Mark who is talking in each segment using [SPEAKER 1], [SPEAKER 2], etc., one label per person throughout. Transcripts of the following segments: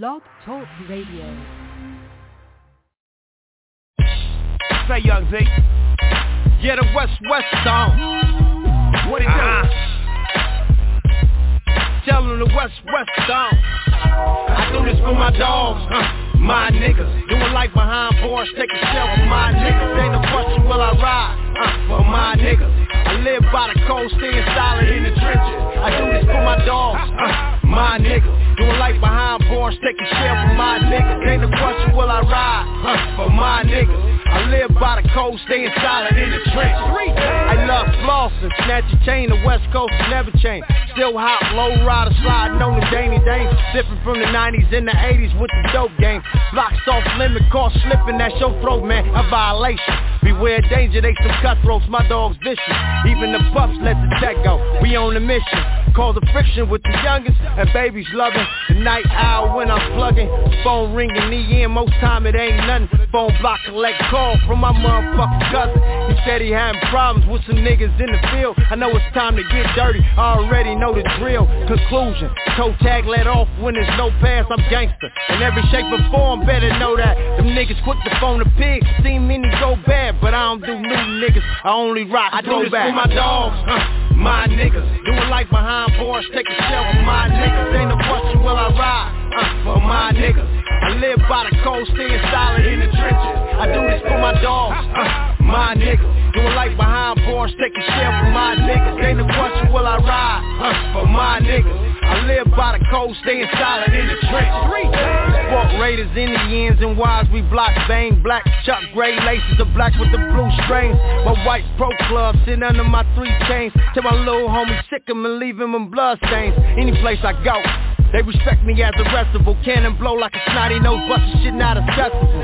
[SPEAKER 1] Blog Talk Radio.
[SPEAKER 2] Say Young Z. Yeah, the West West song. What it uh-huh. do? Tell them the West West song. I do this for my dogs, huh? my niggas. Doing life behind bars, take a shell for my niggas. Ain't no question will I ride, uh, for my niggas. I live by the cold, staying solid in the trenches. I do this for my dogs, uh, my niggas. Doing life behind bars, a shell for my niggas. Ain't no question will I ride, for my niggas. I live by the coast, staying solid in the trenches. I love flossing, snatch a chain, the west coast never change. Still hot, low rider sliding on the Danny Dane. Different from the 90s and the 80s with the dope game. Blocks off limit, caught slipping, that's your throat, man, a violation. Beware danger, they some cutthroats, my dog's vicious. Even the pups let the tech go, we on a mission. Cause the friction with the youngest, and babies loving. The night owl when I'm plugging, phone ringing, me in, most time it ain't nothing. Phone block collect call from my motherfucking cousin. He said he having problems with some niggas in the field. I know it's time to get dirty. I already know the drill. Conclusion. Toe tag let off when there's no pass. I'm gangster. In every shape or form, better know that. Them niggas quick to phone the pigs. See many go bad, but I don't do new niggas. I only rock I do this back. for my dogs. Uh, my niggas. Doing life behind bars. Take a shell for my niggas. Ain't no question will I ride. Uh, for my niggas. I live by the coast, staying solid in the trenches. I do this for my dogs, uh, my niggas. Doing life behind bars, taking shit from my niggas. Ain't the question will I ride, uh, for my niggas. I live by the coast, staying solid in the trenches. Sport Raiders, Indians, and wise we block vein black. Chuck gray laces are black with the blue strings. My white pro club sitting under my three chains. Tell my little homie sick him and leave him in blood stains. Any place I go, they respect me as a arrestable Cannon blow like a snotty nose busting shit not accessible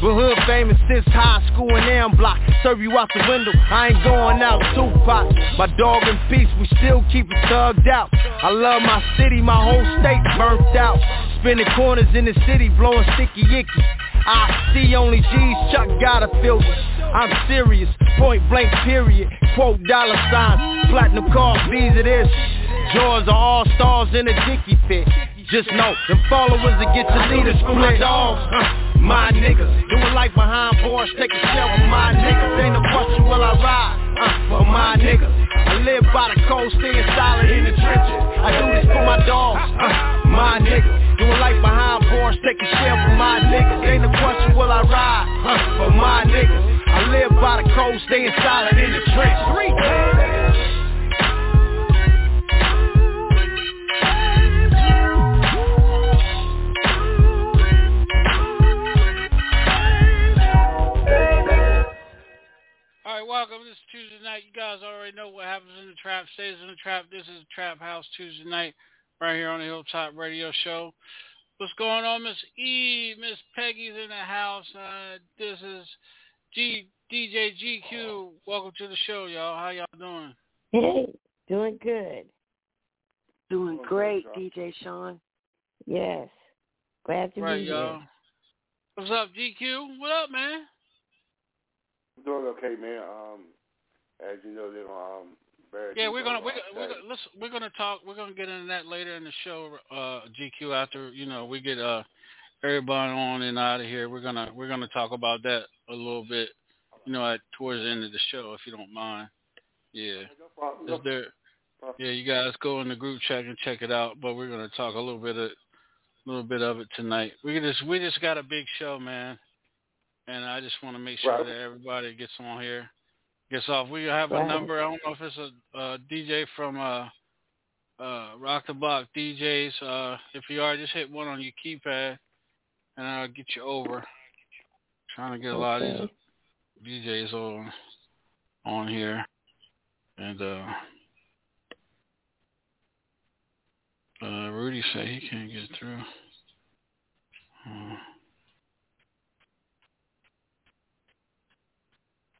[SPEAKER 2] But hood famous since high school and M block Serve you out the window, I ain't going out Tupac. My dog in peace, we still keep it thugged out. I love my city, my whole state burnt out Spinning corners in the city, blowing sticky icky I see only G's, Chuck gotta feel it I'm serious, point blank period Quote dollar signs, platinum card, visa this. Jaws are all stars in a dicky fit. Just know, them followers that get your leaders from my dogs. My niggas, doing life behind bars, take a shell for my niggas. Ain't no question will I ride, uh, for my niggas. I live by the coast, staying solid in the trenches. I do this for my dogs, uh, my niggas. Doing life behind bars, take a shell for my niggas. Ain't no question will I ride, uh, for my niggas. I live by the coast, staying solid in the trenches.
[SPEAKER 3] Right, welcome. This is Tuesday night. You guys already know what happens in the trap stays in the trap. This is Trap House Tuesday night, right here on the Hilltop Radio Show. What's going on, Miss E? Miss Peggy's in the house. Uh, this is G DJ GQ. Welcome to the show, y'all. How y'all doing?
[SPEAKER 4] Hey, doing good. Doing great, DJ Sean. Yes. Glad to
[SPEAKER 3] right,
[SPEAKER 4] be
[SPEAKER 3] y'all.
[SPEAKER 4] here.
[SPEAKER 3] What's up, GQ? What up, man?
[SPEAKER 5] Doing okay, man. Um, as you know, they're um, very
[SPEAKER 3] yeah, we're gonna we're gonna, we're gonna let's we're gonna talk. We're gonna get into that later in the show. Uh, GQ after you know we get uh everybody on and out of here. We're gonna we're gonna talk about that a little bit. You know, at towards the end of the show, if you don't mind. Yeah.
[SPEAKER 5] No
[SPEAKER 3] Is there? Yeah, you guys go in the group chat and check it out. But we're gonna talk a little bit of a little bit of it tonight. We just we just got a big show, man and I just want to make sure
[SPEAKER 5] right.
[SPEAKER 3] that everybody gets on here, gets off. We have a number. I don't know if it's a, a DJ from uh, uh, Rock the Block DJs. Uh, if you are, just hit one on your keypad, and I'll get you over. Trying to get a lot of these DJs on on here, and uh, uh, Rudy said he can't get through. Uh,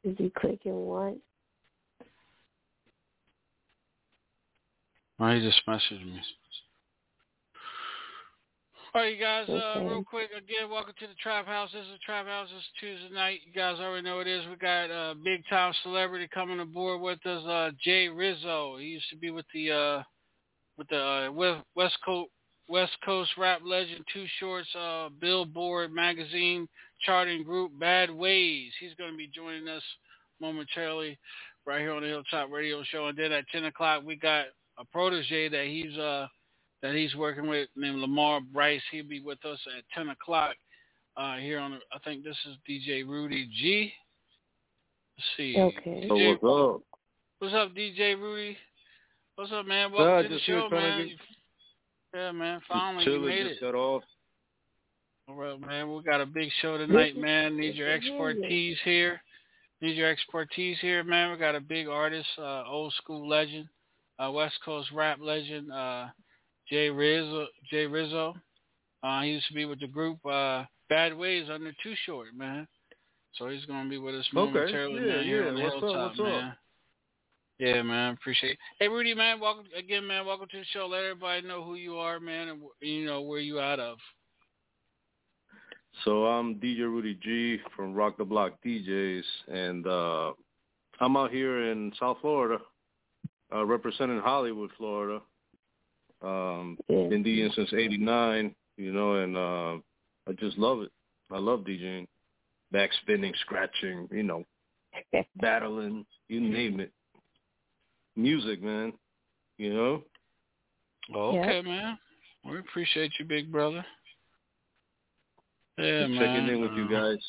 [SPEAKER 4] Is he clicking what?
[SPEAKER 3] Oh, he just messaged me. All right, you guys, uh, real quick, again, welcome to the Trap House. This is the Trap House. This is Tuesday night. You guys already know what it is. We got a big time celebrity coming aboard with us, uh, Jay Rizzo. He used to be with the uh, with the uh, West West Coast West Coast rap legend, Too Short's uh, Billboard magazine charting group Bad Ways. He's going to be joining us momentarily right here on the Hilltop Radio Show. And then at 10 o'clock, we got a protege that he's uh that he's working with named Lamar Bryce. He'll be with us at 10 o'clock uh, here on. I think this is DJ Rudy G. Let's see.
[SPEAKER 4] Okay.
[SPEAKER 1] So
[SPEAKER 3] DJ,
[SPEAKER 1] what's up?
[SPEAKER 3] What's up, DJ Rudy? What's up, man? Welcome
[SPEAKER 1] Nah,
[SPEAKER 3] to the show,
[SPEAKER 1] here to
[SPEAKER 3] man.
[SPEAKER 1] get-
[SPEAKER 3] Yeah, man. Finally, you
[SPEAKER 1] Chilling,
[SPEAKER 3] made
[SPEAKER 1] just
[SPEAKER 3] it.
[SPEAKER 1] got off.
[SPEAKER 3] All right, man. We got a big show tonight, man. Need your expertise here. Need your expertise here, man. We got a big artist, uh, old school legend, uh, West Coast rap legend, uh, Jay Rizzo. Jay Rizzo. Uh, he used to be with the group uh, Bad Ways under Too Short, man. So he's gonna be with us
[SPEAKER 1] Okay.
[SPEAKER 3] momentarily,
[SPEAKER 1] Yeah,
[SPEAKER 3] man. Here
[SPEAKER 1] yeah.
[SPEAKER 3] on the hilltop,
[SPEAKER 1] what's up?
[SPEAKER 3] man. Yeah, man. Appreciate. It. Hey, Rudy, man. Welcome again, man. Welcome to the show. Let everybody know who you are, man, and you know where you out of.
[SPEAKER 1] So I'm DJ Rudy G from Rock the Block DJs, and uh, I'm out here in South Florida, uh, representing Hollywood, Florida. Um,
[SPEAKER 4] Yeah.
[SPEAKER 1] been DJing since '89, you know, and uh, I just love it. I love DJing, backspinning, scratching, you know, battling, you name it. Music, man. You know.
[SPEAKER 4] Yeah.
[SPEAKER 3] okay, man. We appreciate you, big brother. Yeah, man.
[SPEAKER 1] checking in with you
[SPEAKER 3] Uh,
[SPEAKER 1] guys.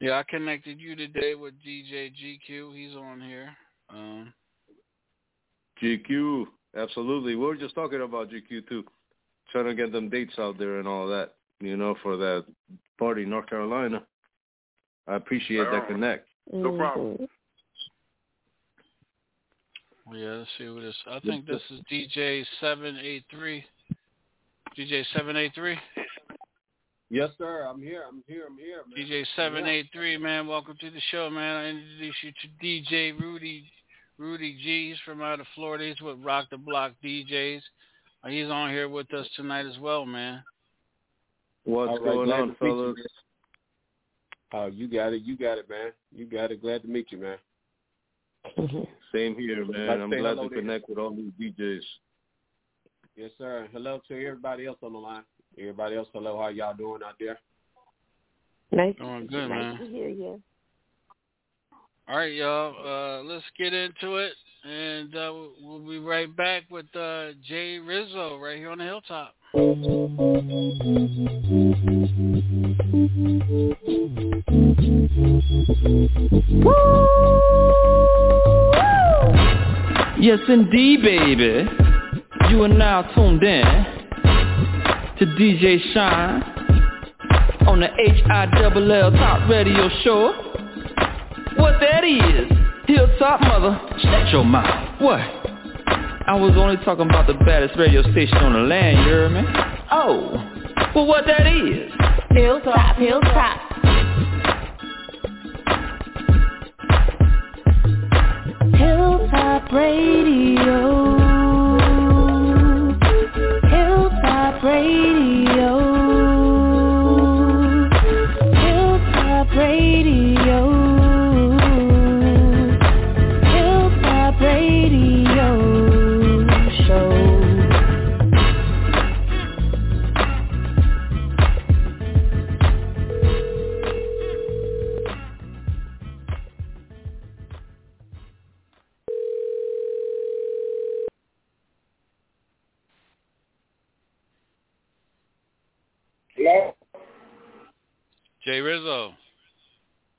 [SPEAKER 3] Yeah, I connected you today with DJ GQ. He's on here. Um,
[SPEAKER 1] GQ, absolutely. We were just talking about GQ too, trying to get them dates out there and all that. You know, for that party in North Carolina. I appreciate
[SPEAKER 5] Right
[SPEAKER 1] that
[SPEAKER 5] on.
[SPEAKER 1] connect.
[SPEAKER 5] No problem.
[SPEAKER 4] Mhm.
[SPEAKER 3] yeah, let's see what this. I think this is DJ seven eight three. DJ seven eight three.
[SPEAKER 6] Yes, sir. I'm here. I'm here. I'm here, man.
[SPEAKER 3] DJ seven eight three, man. Welcome to the show, man. I introduce you to DJ Rudy Rudy G. He's from out of Florida. He's with Rock the Block DJs. Uh, he's on here with us tonight as well, man.
[SPEAKER 1] What's
[SPEAKER 6] All right,
[SPEAKER 1] going on,
[SPEAKER 6] to meet you,
[SPEAKER 1] fellas?
[SPEAKER 6] Oh, you got it. You got it, man. You got it. Glad to meet you, man.
[SPEAKER 1] Same here, man.
[SPEAKER 6] Like
[SPEAKER 1] I'm glad
[SPEAKER 6] hello
[SPEAKER 1] to
[SPEAKER 6] to
[SPEAKER 1] connect with all these DJs.
[SPEAKER 6] Yes, sir. Hello to everybody else on the line. Everybody else, hello. How y'all doing out there?
[SPEAKER 4] Nice.
[SPEAKER 3] Doing good,
[SPEAKER 4] nice
[SPEAKER 3] man.
[SPEAKER 4] to hear you.
[SPEAKER 3] All right, y'all. Uh, let's get into it, and uh, we'll be right back with uh, Jay Rizzo right here on the Hilltop.
[SPEAKER 7] Yes, indeed, baby. You are now tuned in to DJ Shine on the H-I-double-L Top Radio Show. What that is, Hilltop Mother, shut your mouth. What? I was only talking about the baddest radio station on the land, you hear me? Oh, well what that is?
[SPEAKER 4] Hilltop, hilltop. Hilltop Radio.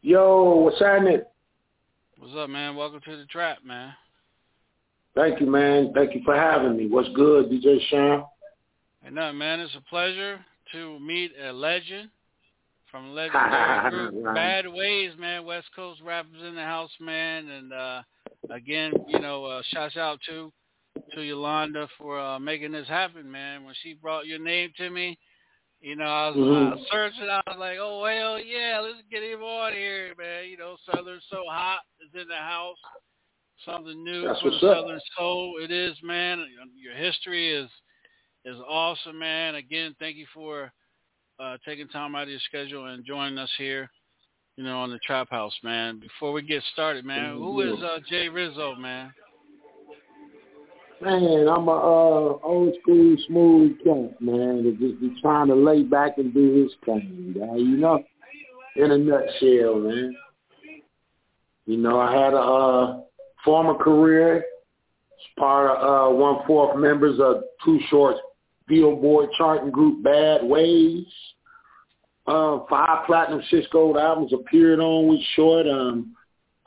[SPEAKER 8] Yo, what's happening?
[SPEAKER 3] what's up, man? Welcome to the trap, man.
[SPEAKER 8] Thank you, man. Thank you for having me. What's good, DJ Sean?
[SPEAKER 3] Hey, nothing, man. It's a pleasure to meet a legend from legendary group
[SPEAKER 8] Right.
[SPEAKER 3] Bad Ways, man. West Coast rappers in the house, man. And uh, again, you know, uh, shouts out to to Yolanda for uh, making this happen, man. When she brought your name to me, you know, I was uh, searching. I was like, oh well, yeah, let's get him on here, man. You know, Southern So Hot is in the house. Something new
[SPEAKER 8] That's
[SPEAKER 3] for the
[SPEAKER 8] up.
[SPEAKER 3] Southern Soul. It is, man. Your history is is awesome, man. Again, thank you for uh, taking time out of your schedule and joining us here, you know, on the Trap House, man. Before we get started, man, who is uh, Jay Rizzo, man?
[SPEAKER 8] Man, I'm a uh, old school smooth cat, man. To just be trying to lay back and do his thing, guy. You know, in a nutshell, man. You know, I had a uh, former career as part of uh, one fourth members of Too Short's Billboard charting group Bad Ways. Uh, five platinum, six gold albums appeared on with Short. Um,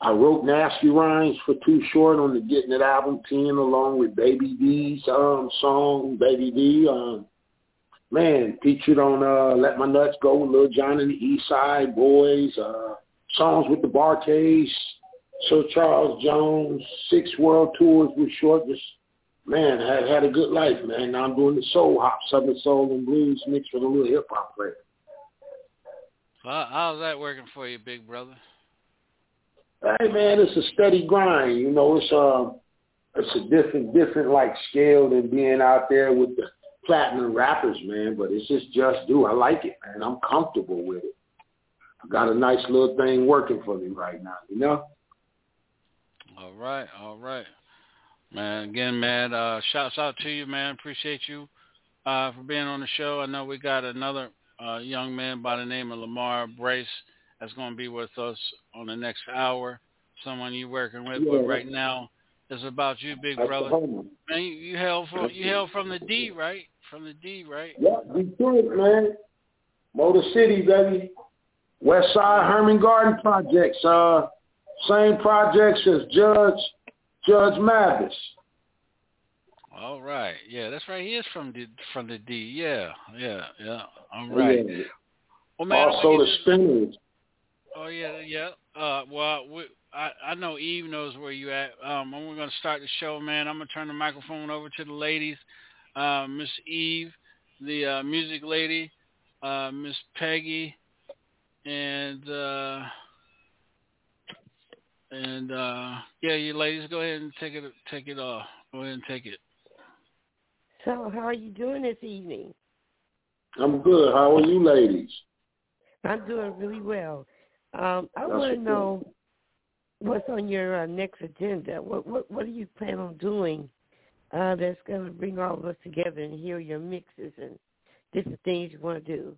[SPEAKER 8] I wrote nasty rhymes for Too Short on the Getting It album, ten along with Baby D's um, song Baby D. Um, man, featured on uh, Let My Nuts Go with Lil Jon and the East Side Boyz. Uh, songs with the Bar-Kays, Sir Charles Jones, six world tours with Short. Just man, had had a good life, man. Now I'm doing the soul hop, southern soul and blues mixed with a little hip hop flavor.
[SPEAKER 3] Well, how's that working for you, big brother?
[SPEAKER 8] Hey man, it's a steady grind. You know, it's um, it's a different, different like scale than being out there with the platinum rappers, man. But it's just just do. I like it, man. I'm comfortable with it. I got a nice little thing working for me right now. You know.
[SPEAKER 3] All right, all right, man. Again, man. Uh, shouts out to you, man. Appreciate you uh, for being on the show. I know we got another uh, young man by the name of Lamar Brace that's going to be with us on the next hour. Someone you're working with,
[SPEAKER 8] Yeah.
[SPEAKER 3] but right now it's about you, big
[SPEAKER 8] That's
[SPEAKER 3] brother.
[SPEAKER 8] the.
[SPEAKER 3] Man, you, you hail from you hail from the D, right? From the D, right?
[SPEAKER 8] Yeah, Detroit, man. Motor City, baby. West Side Herman Garden projects. Uh, same projects as Judge Judge Mathis.
[SPEAKER 3] All right, yeah, that's right. He is from the from the D. Yeah, yeah, yeah. All right.
[SPEAKER 8] Yeah.
[SPEAKER 3] Well, man,
[SPEAKER 8] also the Spinners.
[SPEAKER 3] Oh yeah, yeah. Uh, well, we, I I know Eve knows where you at. Um, and we're gonna start the show, man. I'm gonna turn the microphone over to the ladies. Uh, Miss Eve, the uh, music lady, uh, Miss Peggy, and uh, and uh, yeah, you ladies, go ahead and take it take it off. Go ahead and take it.
[SPEAKER 9] So, how are you doing this evening?
[SPEAKER 8] I'm good. How are you ladies?
[SPEAKER 9] I'm doing really well. Um, I want to know what's on your uh, next agenda. What what what do you plan on doing uh, that's going to bring all of us together and hear your mixes and different things you want to do?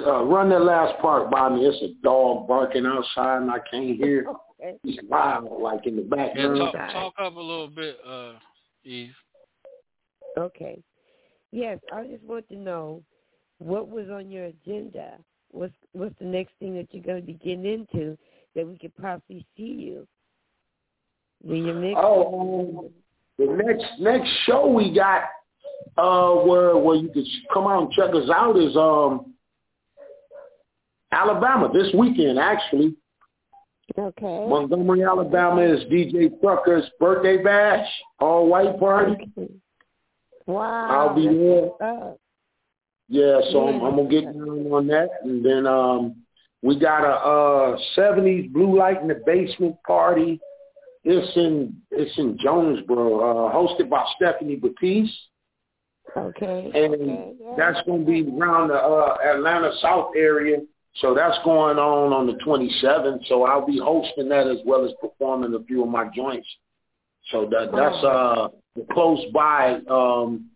[SPEAKER 8] Uh, run that last part by me. It's a dog barking outside and I can't hear.
[SPEAKER 9] Okay.
[SPEAKER 8] He's loud, like in the
[SPEAKER 3] Yeah,
[SPEAKER 8] background.
[SPEAKER 3] talk talk up a little bit, uh, Eve.
[SPEAKER 9] Okay. Yes, I just want to know what was on your agenda. What's what's the next thing that you're going to be getting into that we could possibly see you? Do you mix?
[SPEAKER 8] Oh, um, the next next show we got uh where where you could come out and check us out is um Alabama this weekend actually.
[SPEAKER 9] Okay.
[SPEAKER 8] Montgomery, Alabama is DJ Trucker's birthday bash, all white party.
[SPEAKER 9] Wow.
[SPEAKER 8] I'll be there. Yeah, so I'm, I'm gonna get down on that, and then um, we got a uh '70s blue light in the basement party. It's in it's in Jonesboro, uh, hosted by Stephanie Batiste,
[SPEAKER 9] Okay.
[SPEAKER 8] and
[SPEAKER 9] okay. yeah.
[SPEAKER 8] that's gonna be around the uh, Atlanta South area. So that's going on on the 27th. So I'll be hosting that as well as performing a few of my joints. So that that's uh close by. Um,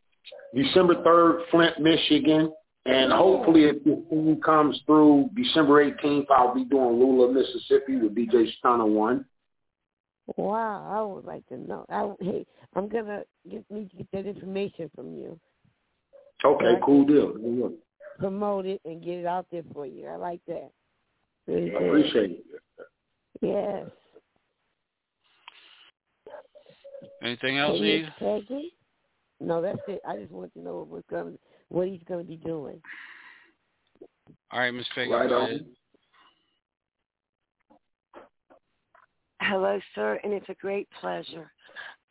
[SPEAKER 8] December 3rd, Flint, Michigan. And hopefully if this thing comes through December 18th, I'll be doing Lula, Mississippi with DJ Stunner One.
[SPEAKER 9] Wow, I would like to know. I, hey, I'm gonna get, need to get that information from you.
[SPEAKER 8] Okay,
[SPEAKER 9] Right.
[SPEAKER 8] cool deal.
[SPEAKER 9] Promote it and get it out there for you. I like that. Really
[SPEAKER 8] I
[SPEAKER 9] good.
[SPEAKER 8] appreciate it.
[SPEAKER 9] Yes.
[SPEAKER 3] Anything else,
[SPEAKER 9] Hey,
[SPEAKER 3] Eve?
[SPEAKER 9] Miss Peggy? No, that's it. I just want to know what gonna, what he's gonna be doing.
[SPEAKER 3] All right, Miss Peggy,
[SPEAKER 8] Right
[SPEAKER 3] go
[SPEAKER 8] on.
[SPEAKER 3] ahead.
[SPEAKER 10] Hello, sir, and it's a great pleasure.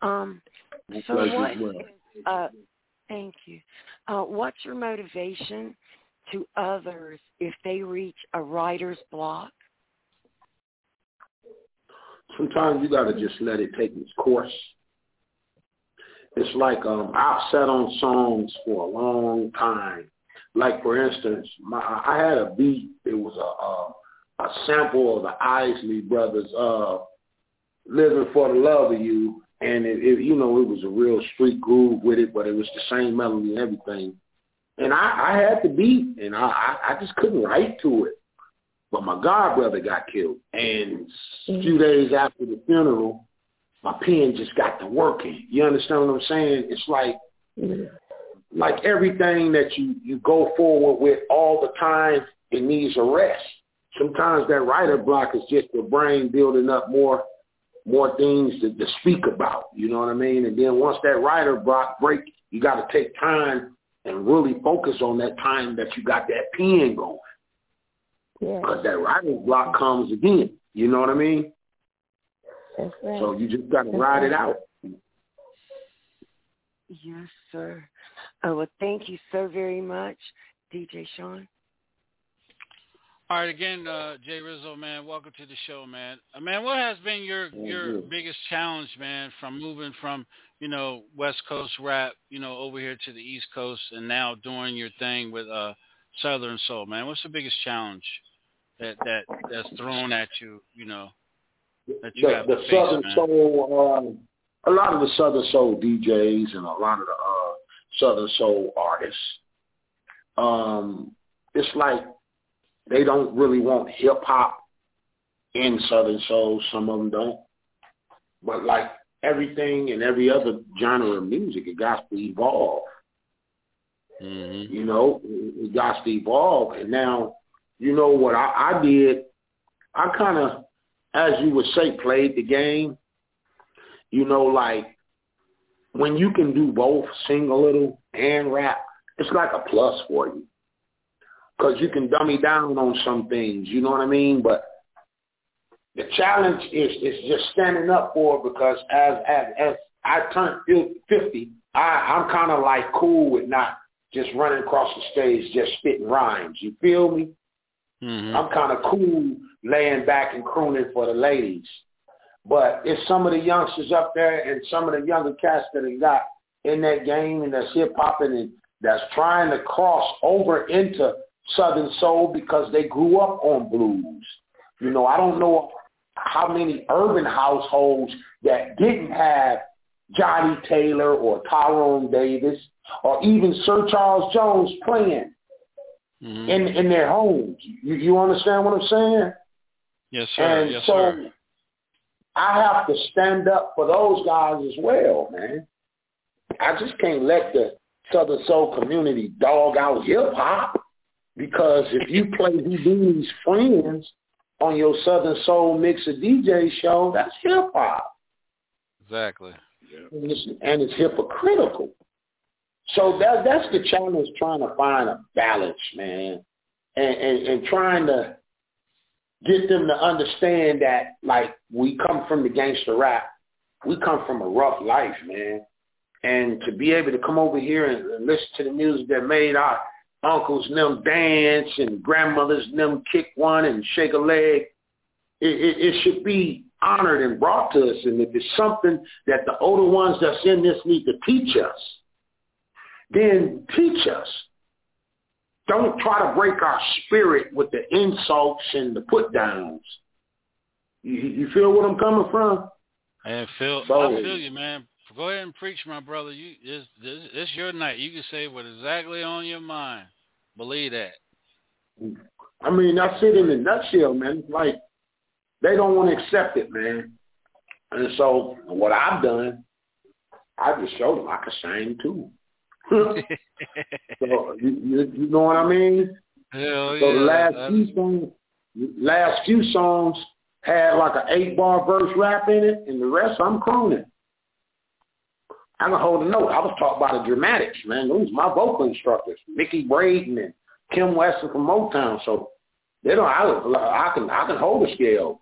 [SPEAKER 10] Um,
[SPEAKER 8] My
[SPEAKER 10] so
[SPEAKER 8] pleasure
[SPEAKER 10] what?
[SPEAKER 8] as well.
[SPEAKER 10] Uh, thank you. Uh, what's your motivation to others if they reach a writer's block?
[SPEAKER 8] Sometimes you gotta just let it take its course. It's like um I've sat on songs for a long time. Like for instance, my I had a beat. It was a a, a sample of the Isley Brothers, uh, "Living for the Love of You," and it, it you know it was a real street groove with it, but it was the same melody and everything. And I, I had the beat, and I, I, I just couldn't write to it. But my god brother got killed, and a few days after the funeral, my pen just got to working. You understand what I'm saying? It's like mm-hmm. like everything that you you go forward with all the time, it needs a rest. Sometimes that writer block is just your brain building up more more things to, to speak about. You know what I mean? And then once that writer block break, you got to take time and really focus on that time that you got that pen going. Because that writer's block comes again. You know what I mean?
[SPEAKER 9] That's right.
[SPEAKER 8] So you just got to ride it out.
[SPEAKER 10] Yes, sir. Oh, well, thank you so very much, DJ Sean.
[SPEAKER 3] All right, again, uh, Jay Rizzo, man, welcome to the show, man. Uh, man, what has been your your biggest challenge, man, from moving from you know West Coast rap, you know, over here to the East Coast, and now doing your thing with uh, Southern Soul, man? What's the biggest challenge that that that's thrown at you, you know, that you
[SPEAKER 8] the, the
[SPEAKER 3] face,
[SPEAKER 8] Southern
[SPEAKER 3] man?
[SPEAKER 8] Soul, um, a lot of the Southern Soul DJs and a lot of the uh, Southern Soul artists, um, it's like they don't really want hip hop in Southern Soul. Some of them don't, but like everything and every other genre of music, it got to evolve.
[SPEAKER 3] Mm-hmm.
[SPEAKER 8] You know, it, it got to evolve, and now, you know what I, I did. I kind of, as you would say, played the game you know, like when you can do both, sing a little and rap, it's like a plus for you. Because you can dummy down on some things, you know what I mean? But the challenge is is just standing up for it because as as, as I turned 50, I, I'm kind of like cool with not just running across the stage just spitting rhymes. You feel me?
[SPEAKER 3] Mm-hmm.
[SPEAKER 8] I'm kind of cool laying back and crooning for the ladies. But it's some of the youngsters up there and some of the younger cats that have got in that game and that's hip hop and that's trying to cross over into Southern Soul because they grew up on blues. You know, I don't know how many urban households that didn't have Johnnie Taylor or Tyrone Davis or even Sir Charles Jones playing
[SPEAKER 3] Mhm.
[SPEAKER 8] in in their homes. You, you understand what I'm saying?
[SPEAKER 3] Yes, sir.
[SPEAKER 8] And
[SPEAKER 3] yes,
[SPEAKER 8] so
[SPEAKER 3] sir.
[SPEAKER 8] I have to stand up for those guys as well, man. I just can't let the Southern Soul community dog out hip hop because if you play Whodini's friends on your Southern Soul Mixer DJ show, that's hip hop.
[SPEAKER 3] Exactly.
[SPEAKER 8] And it's, and it's hypocritical. So that that's the challenge trying to find a balance, man. And, and, and trying to get them to understand that like we come from the gangster rap. We come from a rough life, man. And to be able to come over here and, listen to the music that made our uncles and them dance and grandmothers and them kick one and shake a leg, it, it, it should be honored and brought to us. And if it's something that the older ones that's in this need to teach us, then teach us. Don't try to break our spirit with the insults and the put downs. You, you feel what I'm coming from?
[SPEAKER 3] And feel,
[SPEAKER 8] So-
[SPEAKER 3] I feel you, man. Go ahead and preach, my brother. You it's, this it's your night. You can say what exactly on your mind. Believe that.
[SPEAKER 8] I mean, that's it in a nutshell, man. Like they don't want to accept it, man. And so what I've done, I just showed them I can sing too. so you, you, you know what I mean?
[SPEAKER 3] Hell
[SPEAKER 8] So
[SPEAKER 3] yeah.
[SPEAKER 8] the last
[SPEAKER 3] that's-
[SPEAKER 8] few songs, last few songs had like an eight bar verse rap in it, and the rest I'm crooning. I can hold a note. I was taught by the dramatics, man. Those my vocal instructors, Mickey Braden and Kim Weston from Motown. So they don't. I, I can I can hold a scale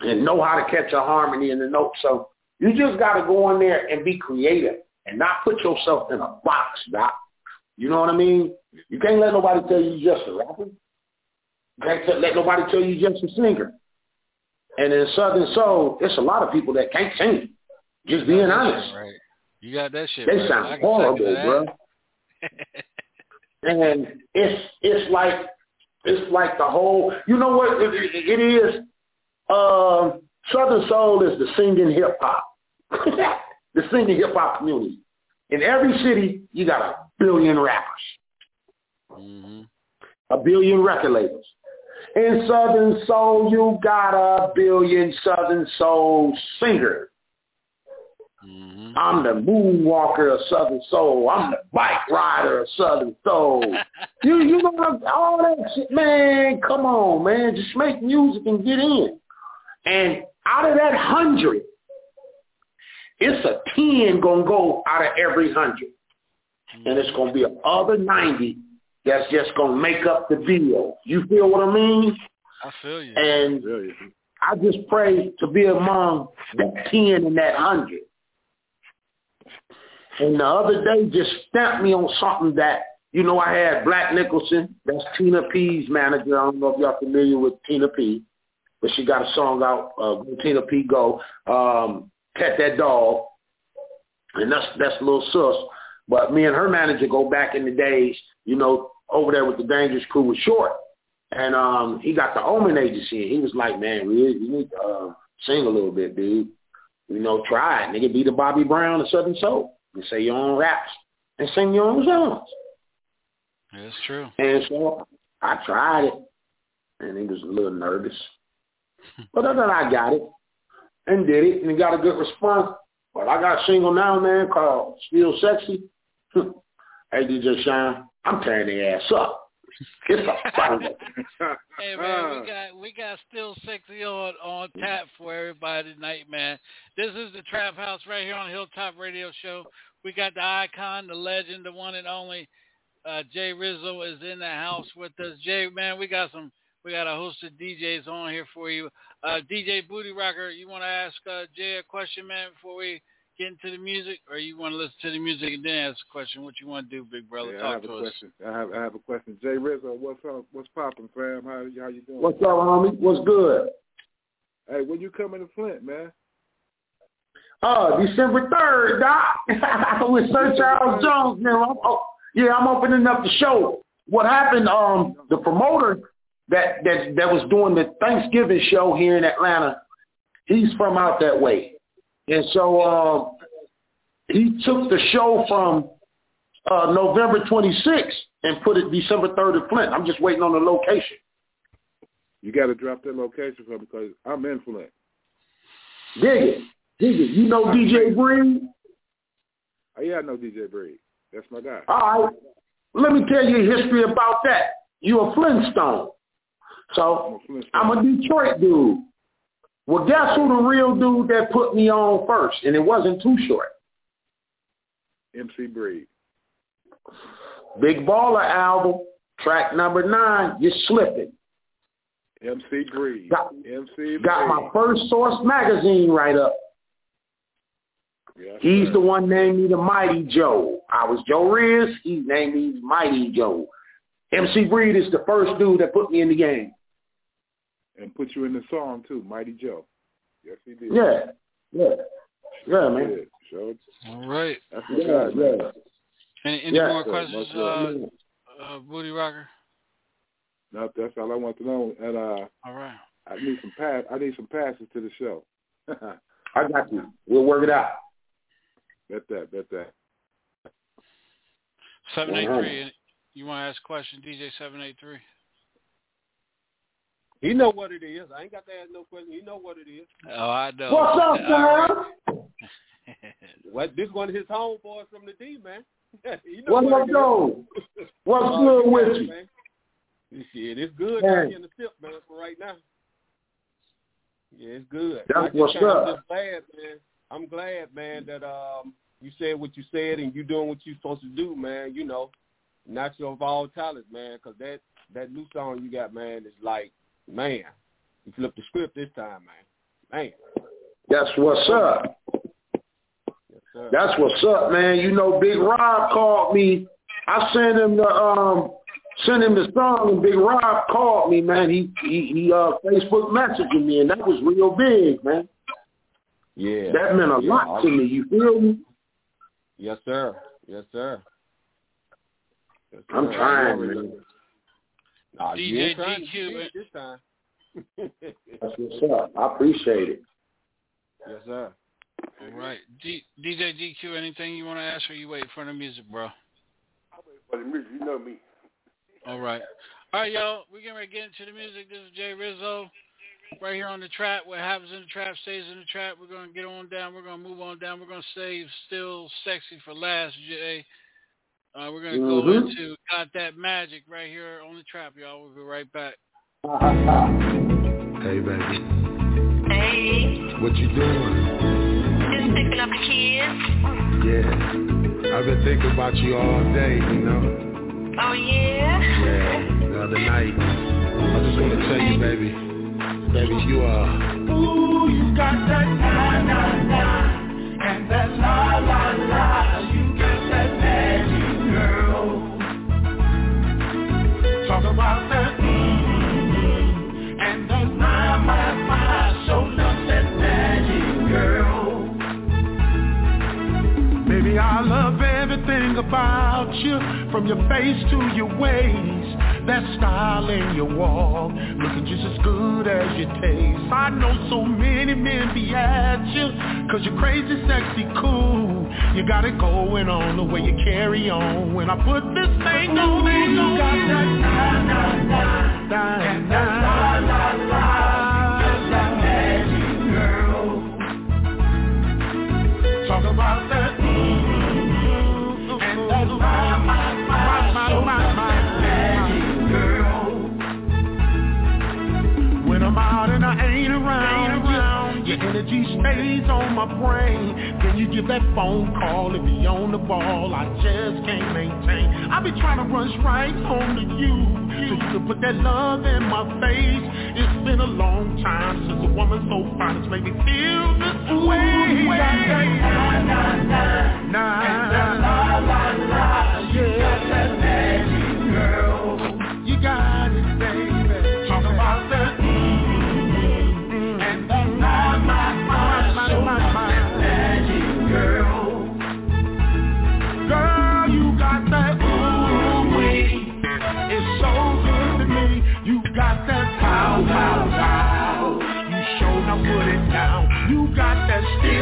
[SPEAKER 8] and know how to catch a harmony in the note. So you just got to go in there and be creative and not put yourself in a box, doc. You know what I mean? You can't let nobody tell you you're just a rapper. You can't let nobody tell you you're just a singer. And in Southern Soul, there's a lot of people that can't sing. Just being
[SPEAKER 3] You got that
[SPEAKER 8] honest.
[SPEAKER 3] Right. You got that shit.
[SPEAKER 8] They
[SPEAKER 3] right.
[SPEAKER 8] Sound horrible, bro. And it's it's like it's like the whole. You know what it, it, it is? Um, Southern Soul is the singing hip hop. the singing hip hop community. In every city, you got a billion rappers,
[SPEAKER 3] Mm-hmm.
[SPEAKER 8] a billion record labels. In Southern Soul, you got a billion Southern Soul singers.
[SPEAKER 3] Mm-hmm.
[SPEAKER 8] I'm the moonwalker of Southern Soul. I'm the bike rider of Southern Soul. you you know all that shit, man. Come on, man. Just make music and get in. And out of that hundred, it's a ten gonna go out of every hundred, and it's gonna be a other ninety that's just gonna make up the deal. You feel what I mean?
[SPEAKER 3] I feel you.
[SPEAKER 8] And I just pray to be among that ten and that hundred. And the other day just stamped me on something that, you know, I had Black Nicholson, that's Tina P's manager. I don't know if y'all familiar with Tina P, but she got a song out, uh, Tina P Go, um, Cat That Dog. And that's, that's a little sus. But me and her manager go back in the days, you know, over there with the Dangerous Crew with Short. And um, he got the Omen agency. And he was like, man, Riz, you need to uh, sing a little bit, dude. You know, try it. Nigga, be the Bobby Brown of Southern Soul. And say your own raps and sing your own songs.
[SPEAKER 3] That's true.
[SPEAKER 8] And so I tried it. And he was a little nervous. but then I got it and did it and got a good response. But I got a single now, man, called Still Sexy. Hey, DJ Shine, I'm tearing their ass up. It's a fun.
[SPEAKER 3] Hey man, we got we got still sexy on on tap for everybody tonight, man. This is the Trap House right here on Hilltop Radio Show. We got the icon, the legend, the one and only uh, Jay Rizzo is in the house with us. Jay, man, we got some we got a host of DJs on here for you. Uh, DJ Booty Rocker, you want to ask uh, Jay a question, man, before we get into the music, or you want to listen to the music and then ask a question? What you want to do, big brother?
[SPEAKER 11] Yeah, I have
[SPEAKER 3] to
[SPEAKER 11] a
[SPEAKER 3] us.
[SPEAKER 11] question. I have I have a question. Jay Rizzo, what's up? What's popping, fam? How how you doing?
[SPEAKER 8] What's up, homie? What's good?
[SPEAKER 11] Hey, when you coming to Flint, man?
[SPEAKER 8] Uh, December 3rd, Doc. with Sir Charles Jones now. I'm, oh, yeah, I'm opening up the show. What happened, um, the promoter that, that, that was doing the Thanksgiving show here in Atlanta, he's from out that way. And so um, he took the show from uh, November 26th and put it December 3rd at Flint. I'm just waiting on the location.
[SPEAKER 11] You got to drop that location for me because I'm in Flint.
[SPEAKER 8] Dig it. Dig it. You know DJ Breed?
[SPEAKER 11] Oh, yeah, I know DJ Breed. That's my guy.
[SPEAKER 8] All right. Let me tell you a history about that. You're a Flintstone. So I'm a Detroit dude. Well, guess who the real dude that put me on first? And it wasn't too short.
[SPEAKER 11] MC Breed.
[SPEAKER 8] Big Baller album, track number nine, You're Slipping.
[SPEAKER 11] MC Breed.
[SPEAKER 8] Got,
[SPEAKER 11] MC
[SPEAKER 8] got my first Source magazine right up.
[SPEAKER 11] Yeah,
[SPEAKER 8] He's the one named me the Mighty Joe. I was Joe Riz. He named me Mighty Joe. MC Breed is the first dude that put me in the game.
[SPEAKER 11] And put you in the song too, Mighty Joe. Yes, he did.
[SPEAKER 8] Yeah, yeah, yeah, man.
[SPEAKER 11] Yeah, sure.
[SPEAKER 3] All right.
[SPEAKER 11] That's my
[SPEAKER 8] Yeah,
[SPEAKER 11] guy, man.
[SPEAKER 8] yeah.
[SPEAKER 3] Any, any
[SPEAKER 8] Yeah,
[SPEAKER 3] more
[SPEAKER 11] sir.
[SPEAKER 3] questions, uh, uh, Booty Rocker?
[SPEAKER 11] No, that's all I want to know. And uh,
[SPEAKER 3] All right.
[SPEAKER 11] I need some pass. I need some passes to the show.
[SPEAKER 8] I got you. We'll work it out.
[SPEAKER 11] bet that. Bet that.
[SPEAKER 3] Seven eight three. You want to ask a question, DJ seven eight three?
[SPEAKER 6] He know what it is. I ain't got to ask no question. He know what it is.
[SPEAKER 3] Oh, I know.
[SPEAKER 8] What's up,
[SPEAKER 3] All
[SPEAKER 8] Sam?
[SPEAKER 6] What this one of his homeboys from the D, man. he know
[SPEAKER 8] What
[SPEAKER 6] what
[SPEAKER 8] up,
[SPEAKER 6] it is.
[SPEAKER 8] though? What's
[SPEAKER 6] Oh,
[SPEAKER 8] good with you?
[SPEAKER 6] man. Shit, it's good
[SPEAKER 8] Man.
[SPEAKER 6] down in the tip, man, for right now. Yeah, it's good.
[SPEAKER 8] That's what's
[SPEAKER 6] kinda-
[SPEAKER 8] up.
[SPEAKER 6] I'm just glad, man. I'm glad, man, that um you said what you said and you doing what you supposed to do, man. You know, natural of all talents, man. Because that that new song you got, man, is like, man, you flipped the script this time, man. Man,
[SPEAKER 8] That's what's up.
[SPEAKER 6] yes, sir.
[SPEAKER 8] That's what's up, man. You know, Big Rob called me. I sent him the um sent him the song and Big Rob called me, man. He he, he uh Facebook messaging me and that was real big, man.
[SPEAKER 6] yeah.
[SPEAKER 8] That meant a
[SPEAKER 6] Yeah,
[SPEAKER 8] lot to me, you feel me?
[SPEAKER 6] Yes, sir. Yes, sir. Yes,
[SPEAKER 8] I'm trying, man.
[SPEAKER 6] Know. Nah,
[SPEAKER 3] DJ
[SPEAKER 6] ain't trying to
[SPEAKER 3] DQ,
[SPEAKER 6] this time.
[SPEAKER 8] That's what's up. I appreciate it.
[SPEAKER 6] yes, sir.
[SPEAKER 3] All right. D- DJ DQ, anything you want to ask or you wait for the music, bro?
[SPEAKER 5] I wait For the music, you know me.
[SPEAKER 3] All right. All right, y'all. We're getting ready to get into the music. This is Jay Rizzo. Right here on the trap. What happens in the trap stays in the trap. We're going to get on down. We're going to move on down. We're going to save Still Sexy for last, Jay. Uh, we're going to go into Got That Magic right here on the trap, y'all. We'll be right back.
[SPEAKER 12] Hey, baby.
[SPEAKER 13] Hey,
[SPEAKER 12] What you doing?
[SPEAKER 13] just picking up the kids.
[SPEAKER 12] Yeah. I've been thinking about you all day, you know.
[SPEAKER 13] Oh yeah.
[SPEAKER 12] Yeah. The other night. I just want to tell you, baby. Baby, you are.
[SPEAKER 14] Ooh, you got that na na na and that la la la. About you, from your face to your waist. That style in your walk, looking just as good as your taste. I know so many men be at you, cause you're crazy, sexy, cool. You got it going on the way you carry on. When I put this thing on, you got that. Stays on my brain. Then you give that phone call and be on the ball. I just can't maintain. I be trying to rush right home to you, so you can put that love in my face. It's been a long time since a woman so fine has made me feel this way. Na na na na la la la, yeah. that magic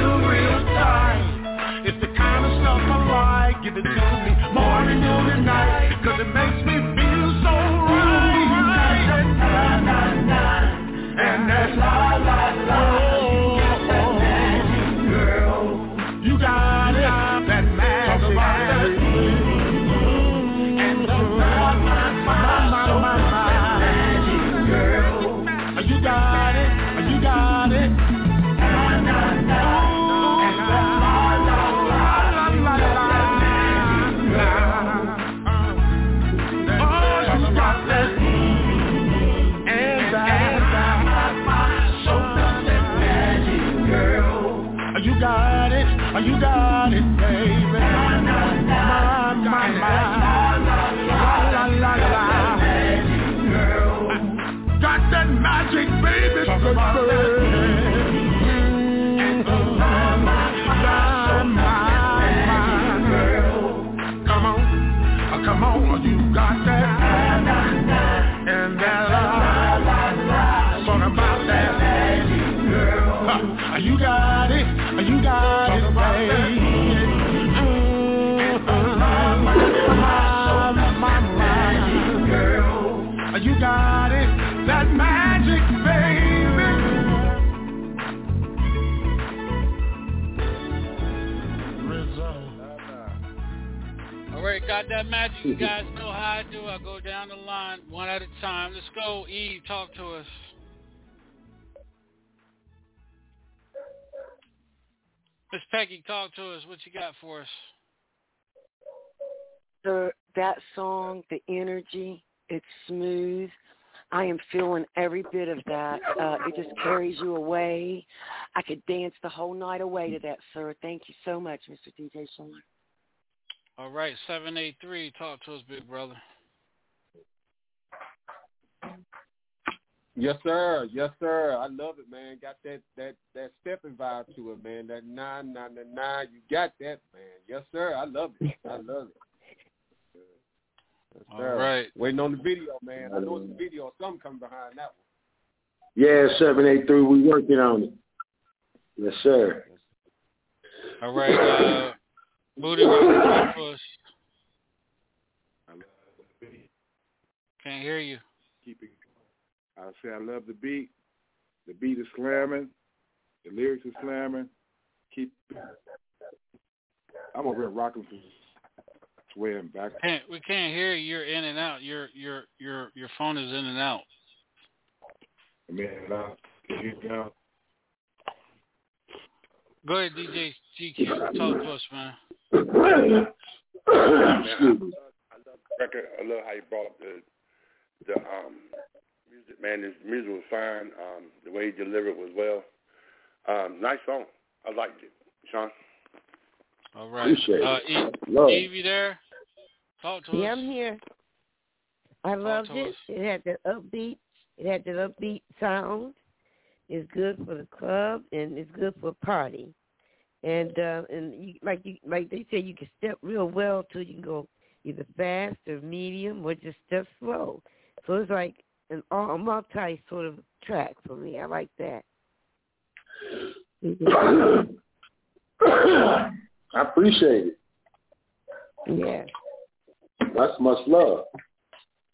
[SPEAKER 14] still real tight. It's the kind of stuff I like. Give it to me morning, noon, and night. Cause it makes me feel so right. And that la la la. Got that magic. You
[SPEAKER 3] guys know how I do. I go down the line one at a time. Let's go. Eve, talk to us. Miss Peggy, talk to us. What you got for us?
[SPEAKER 10] the that song, the energy, it's smooth. I am feeling every bit of that. Uh, it just carries you away. I could dance the whole night away to that, sir. Thank you so much, Mr. DJ Sean.
[SPEAKER 3] All right, 783, talk to us, big brother.
[SPEAKER 6] Yes, sir. Yes, sir. I love it, man. Got that that that stepping vibe to it, man. That nine nine nine nine. You got that, man. Yes, sir. I love it. I love it. Yes,
[SPEAKER 3] All
[SPEAKER 6] sir.
[SPEAKER 3] right.
[SPEAKER 6] Waiting on the video, man. I know it's a video or something coming behind that one.
[SPEAKER 8] Yeah, seven eight three. We working on it. Yes, sir.
[SPEAKER 3] All right, uh, Booty Rock, talk us. Can't hear you.
[SPEAKER 11] Keep it. I say I love the beat. The beat is slamming. The lyrics are slamming. Keep. I'm over here rocking for swearing back.
[SPEAKER 3] Can't, we can't hear you. You're in and out. Your your your your phone is in and out.
[SPEAKER 11] Man, I now.
[SPEAKER 3] Go ahead, DJ GQ. Talk to us, man.
[SPEAKER 5] record. I love how you brought up the the um music. Man, this music was fine. Um, the way he delivered was well. Um, nice song. I liked it, Sean.
[SPEAKER 3] All right.
[SPEAKER 8] Appreciate
[SPEAKER 3] uh,
[SPEAKER 8] it.
[SPEAKER 3] Eve,
[SPEAKER 8] Love.
[SPEAKER 3] Eve, you there? Talk to
[SPEAKER 9] Yeah,
[SPEAKER 3] us.
[SPEAKER 9] Yeah, I'm here. I loved it.
[SPEAKER 3] us.
[SPEAKER 9] It had the upbeat. It had the upbeat sound. It's good for the club and it's good for a party. And uh, and you, like you like they say, you can step real well to you can go either fast or medium or just step slow. So it's like an all a multi sort of track for me. I like that.
[SPEAKER 8] I appreciate it.
[SPEAKER 9] Yeah.
[SPEAKER 8] That's much love.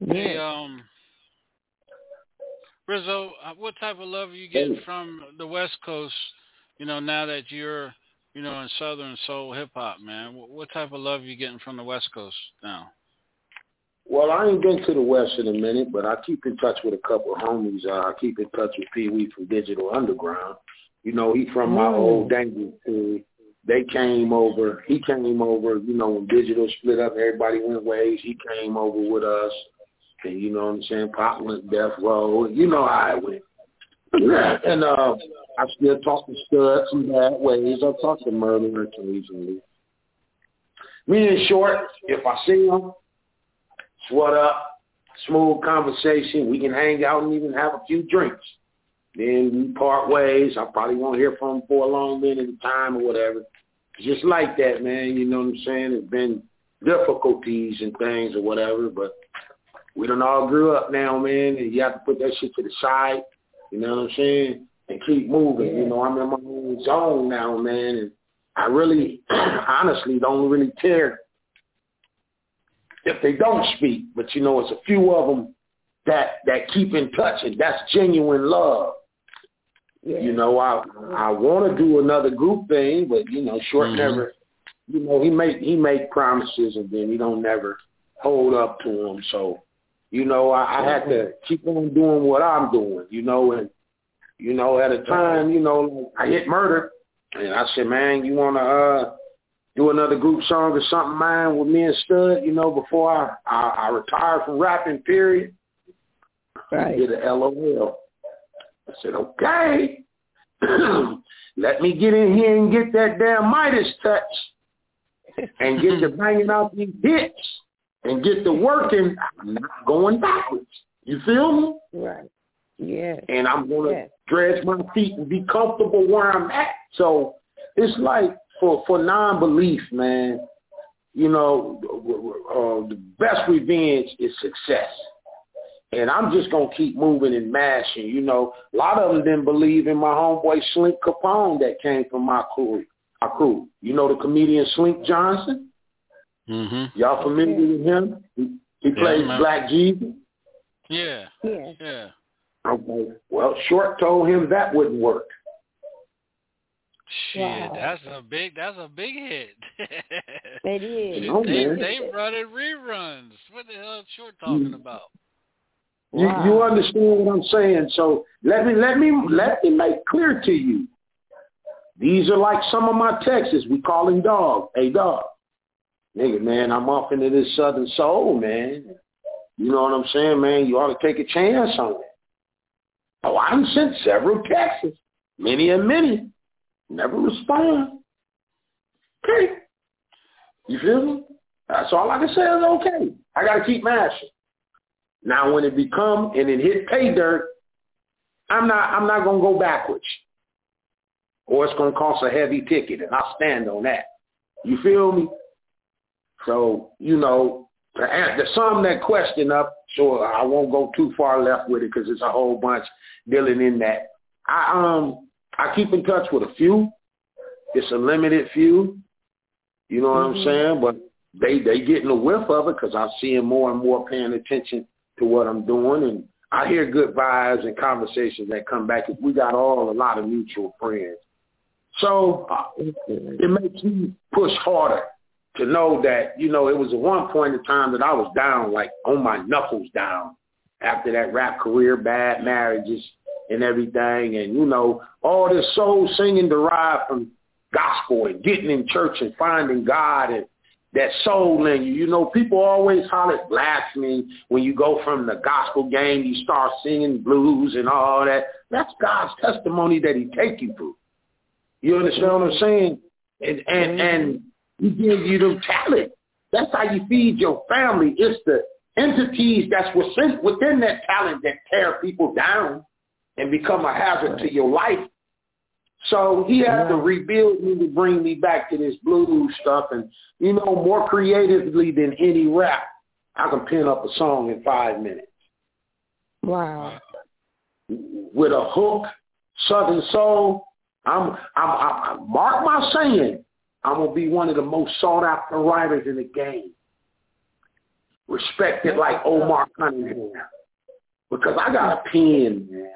[SPEAKER 3] Hey, um, Rizzo, uh, what type of love are you getting from the West Coast? You know, now that you're, you know, in Southern soul hip hop, man. What, what type of love are you getting from the West Coast now?
[SPEAKER 8] Well, I ain't been to the West in a minute, but I keep in touch with a couple of homies. Uh, I keep in touch with Pee Wee from Digital Underground. You know, he from my
[SPEAKER 9] Mm.
[SPEAKER 8] old Dangerous crew. They came over. He came over. You know, when Digital split up, everybody went ways. He came over with us, and you know what I'm saying. Pop went Death Row. You know how it went. and uh, I still talk to Stud some bad ways. I talk to Murder occasionally. Me in short, if I see him, what up, smooth conversation. We can hang out and even have a few drinks. Then we part ways. I probably won't hear from him for a long minute of time or whatever. Just like that, man. You know what I'm saying? It's been difficulties and things or whatever, but we done all grew up now, man, and you have to put that shit to the side. You know what I'm saying? And keep moving. You know, I'm in my own zone now, man, and I really, honestly, don't really care if they don't speak, but you know, it's a few of them that that keep in touch, and that's genuine love. You know, I I want to do another group thing, but you know, short
[SPEAKER 3] Mhm.
[SPEAKER 8] never. You know, he make he make promises, and then he don't never hold up to them. So, you know, I, I had to keep on doing what I'm doing. You know, and you know, at a time, you know, I hit murder, and I said, man, you want to uh do another group song or something, man, with me and Stud, you know, before I I, I retired from rapping, period.
[SPEAKER 9] Right.
[SPEAKER 8] Did a LOL. I said, okay, let me get in here and get that damn Midas touch and get to banging out these hits and get to working. I'm not going backwards. You feel me?
[SPEAKER 9] Right. Yeah.
[SPEAKER 8] And I'm to
[SPEAKER 9] Yeah.
[SPEAKER 8] dredge my feet and be comfortable where I'm at. So it's like for, for non-belief, man, you know, uh, the best revenge is success. And I'm just to keep moving and mashing. You know, a lot of them didn't believe in my homeboy Slink Capone that came from my crew. My crew. You know the comedian Slink Johnson?
[SPEAKER 3] Mm-hmm.
[SPEAKER 8] Y'all familiar with him? He, he
[SPEAKER 3] Yeah,
[SPEAKER 8] plays. Black Jesus.
[SPEAKER 3] Yeah.
[SPEAKER 9] Yeah.
[SPEAKER 3] Yeah.
[SPEAKER 8] Okay. Well, Short told him that wouldn't work.
[SPEAKER 3] Shit,
[SPEAKER 9] Wow.
[SPEAKER 3] that's a big that's a big hit.
[SPEAKER 9] It is.
[SPEAKER 8] know,
[SPEAKER 3] they
[SPEAKER 8] man.
[SPEAKER 3] they running reruns. What the hell is Short talking
[SPEAKER 8] Mm.
[SPEAKER 3] about?
[SPEAKER 8] You,
[SPEAKER 9] Wow.
[SPEAKER 8] you understand what I'm saying? So let me let me let me make clear to you. These are like some of my texts. We call him dog. Hey dog. Nigga, man, I'm off into this southern soul, man. You know what I'm saying, man? You ought to take a chance on it. Oh, I done sent several texts. Many and many. Never respond. Okay. You feel me? That's all I can say is okay. I gotta keep mashing. Now when it become and it hit pay dirt, I'm not I'm not gonna go backwards. Or it's gonna cost a heavy ticket and I'll stand on that. You feel me? So, you know, to an- to sum that question up, so I won't go too far left with it because it's a whole bunch dealing in that. I um I keep in touch with a few, it's a limited few. You know what
[SPEAKER 9] Mhm.
[SPEAKER 8] I'm saying? But they they getting a whiff of it because I'm seeing more and more paying attention to what I'm doing, and I hear good vibes and conversations that come back. We got all a lot of mutual friends, so uh, it makes me push harder to know that you know it was at one point in time that I was down, like on my knuckles down after that rap career, bad marriages and everything, and you know all this soul singing derived from gospel and getting in church and finding God and that soul in you. You know, people always holler blasphemy when you go from the gospel game, you start singing blues and all that. That's God's testimony that he take you through. You understand what I'm saying? And and and he gives you the talent. That's how you feed your family. It's the entities that's within within that talent that tear people down and become a hazard to your life. So he had to rebuild me to bring me back to this blues stuff and you know, more creatively than any rap, I can pen up a song in five minutes.
[SPEAKER 9] Wow.
[SPEAKER 8] With a hook, Southern Soul, I'm I'm, I'm, I'm mark my saying, I'm gonna be one of the most sought after writers in the game. Respected like Omar Cunningham. Because I got a pen, man.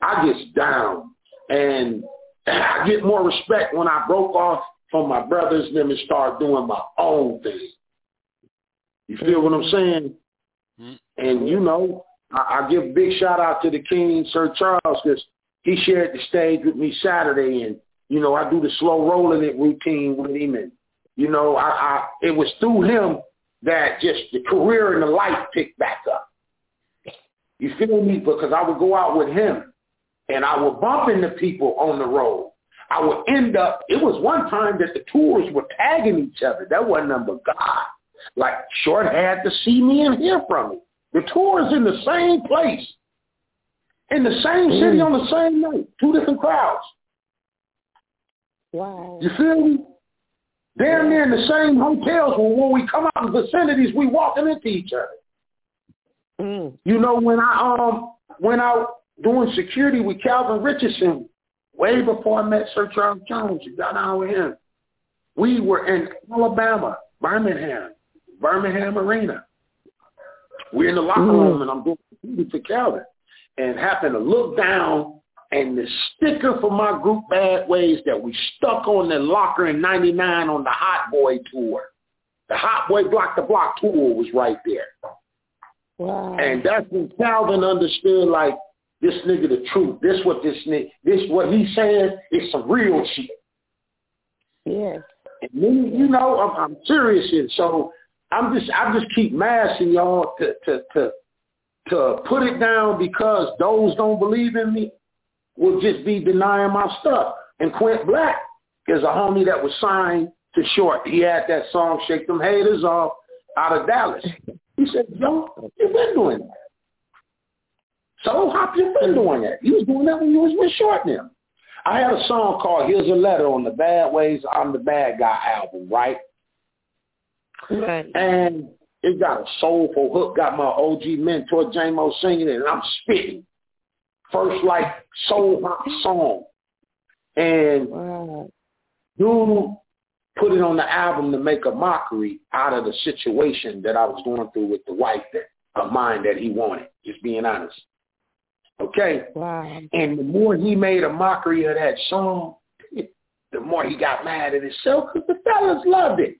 [SPEAKER 8] I get down. And I get more respect when I broke off from my brothers and them and start doing my own thing. You feel what I'm saying? Mm-hmm. And you know, I, I give a big shout out to the King, Sir Charles, because he shared the stage with me Saturday, and you know, I do the slow rolling it routine with him, and you know, I, I it was through him that just the career and the life picked back up. You feel me? Because I would go out with him, and I would bump into people on the road. I would end up, it was one time that the tours were tagging each other. That wasn't number God. Like Short had to see me and hear from me. The tours in the same place, in the same city mm. on the same night, two different crowds.
[SPEAKER 9] Wow.
[SPEAKER 8] You feel me? Damn near in the same hotels where when we come out in the vicinities, we walking into each other.
[SPEAKER 9] Mm.
[SPEAKER 8] You know, when I um went out doing security with Calvin Richardson, way before I met Sir Charles Jones, you got out with him. We were in Alabama, Birmingham, Birmingham Arena. We're in the locker room and I'm doing security for Calvin and happened to look down and the sticker for my group Bad Ways that we stuck on the locker in 99 on the Hot Boy tour. The Hot Boy Block the Block tour was right there.
[SPEAKER 9] Wow.
[SPEAKER 8] And that's when Calvin understood like this nigga the truth. This what this nigga, this what he saying is some real shit.
[SPEAKER 9] Yeah.
[SPEAKER 8] And then, you know, I'm, I'm serious here. So I'm just, I just keep mashing y'all to, to, to, to put it down because those don't believe in me will just be denying my stuff. And Quint Black is a homie that was signed to Short. He had that song, Shake Them Haters Off, out of Dallas. He said, yo, you've been doing that. So Hop, you've been doing that. You was doing that when you was with Short now. I had a song called Here's a Letter on the Bad Ways I'm the Bad Guy album, right?
[SPEAKER 9] Right.
[SPEAKER 8] And it got a soulful hook, got my OG mentor J-Mo singing it, and I'm spitting. First like soul hop song. And
[SPEAKER 9] wow.
[SPEAKER 8] dude put it on the album to make a mockery out of the situation that I was going through with the wife that of mine that he wanted, just being honest. Okay?
[SPEAKER 9] Wow.
[SPEAKER 8] And the more he made a mockery of that song, the more he got mad at himself because the fellas loved it.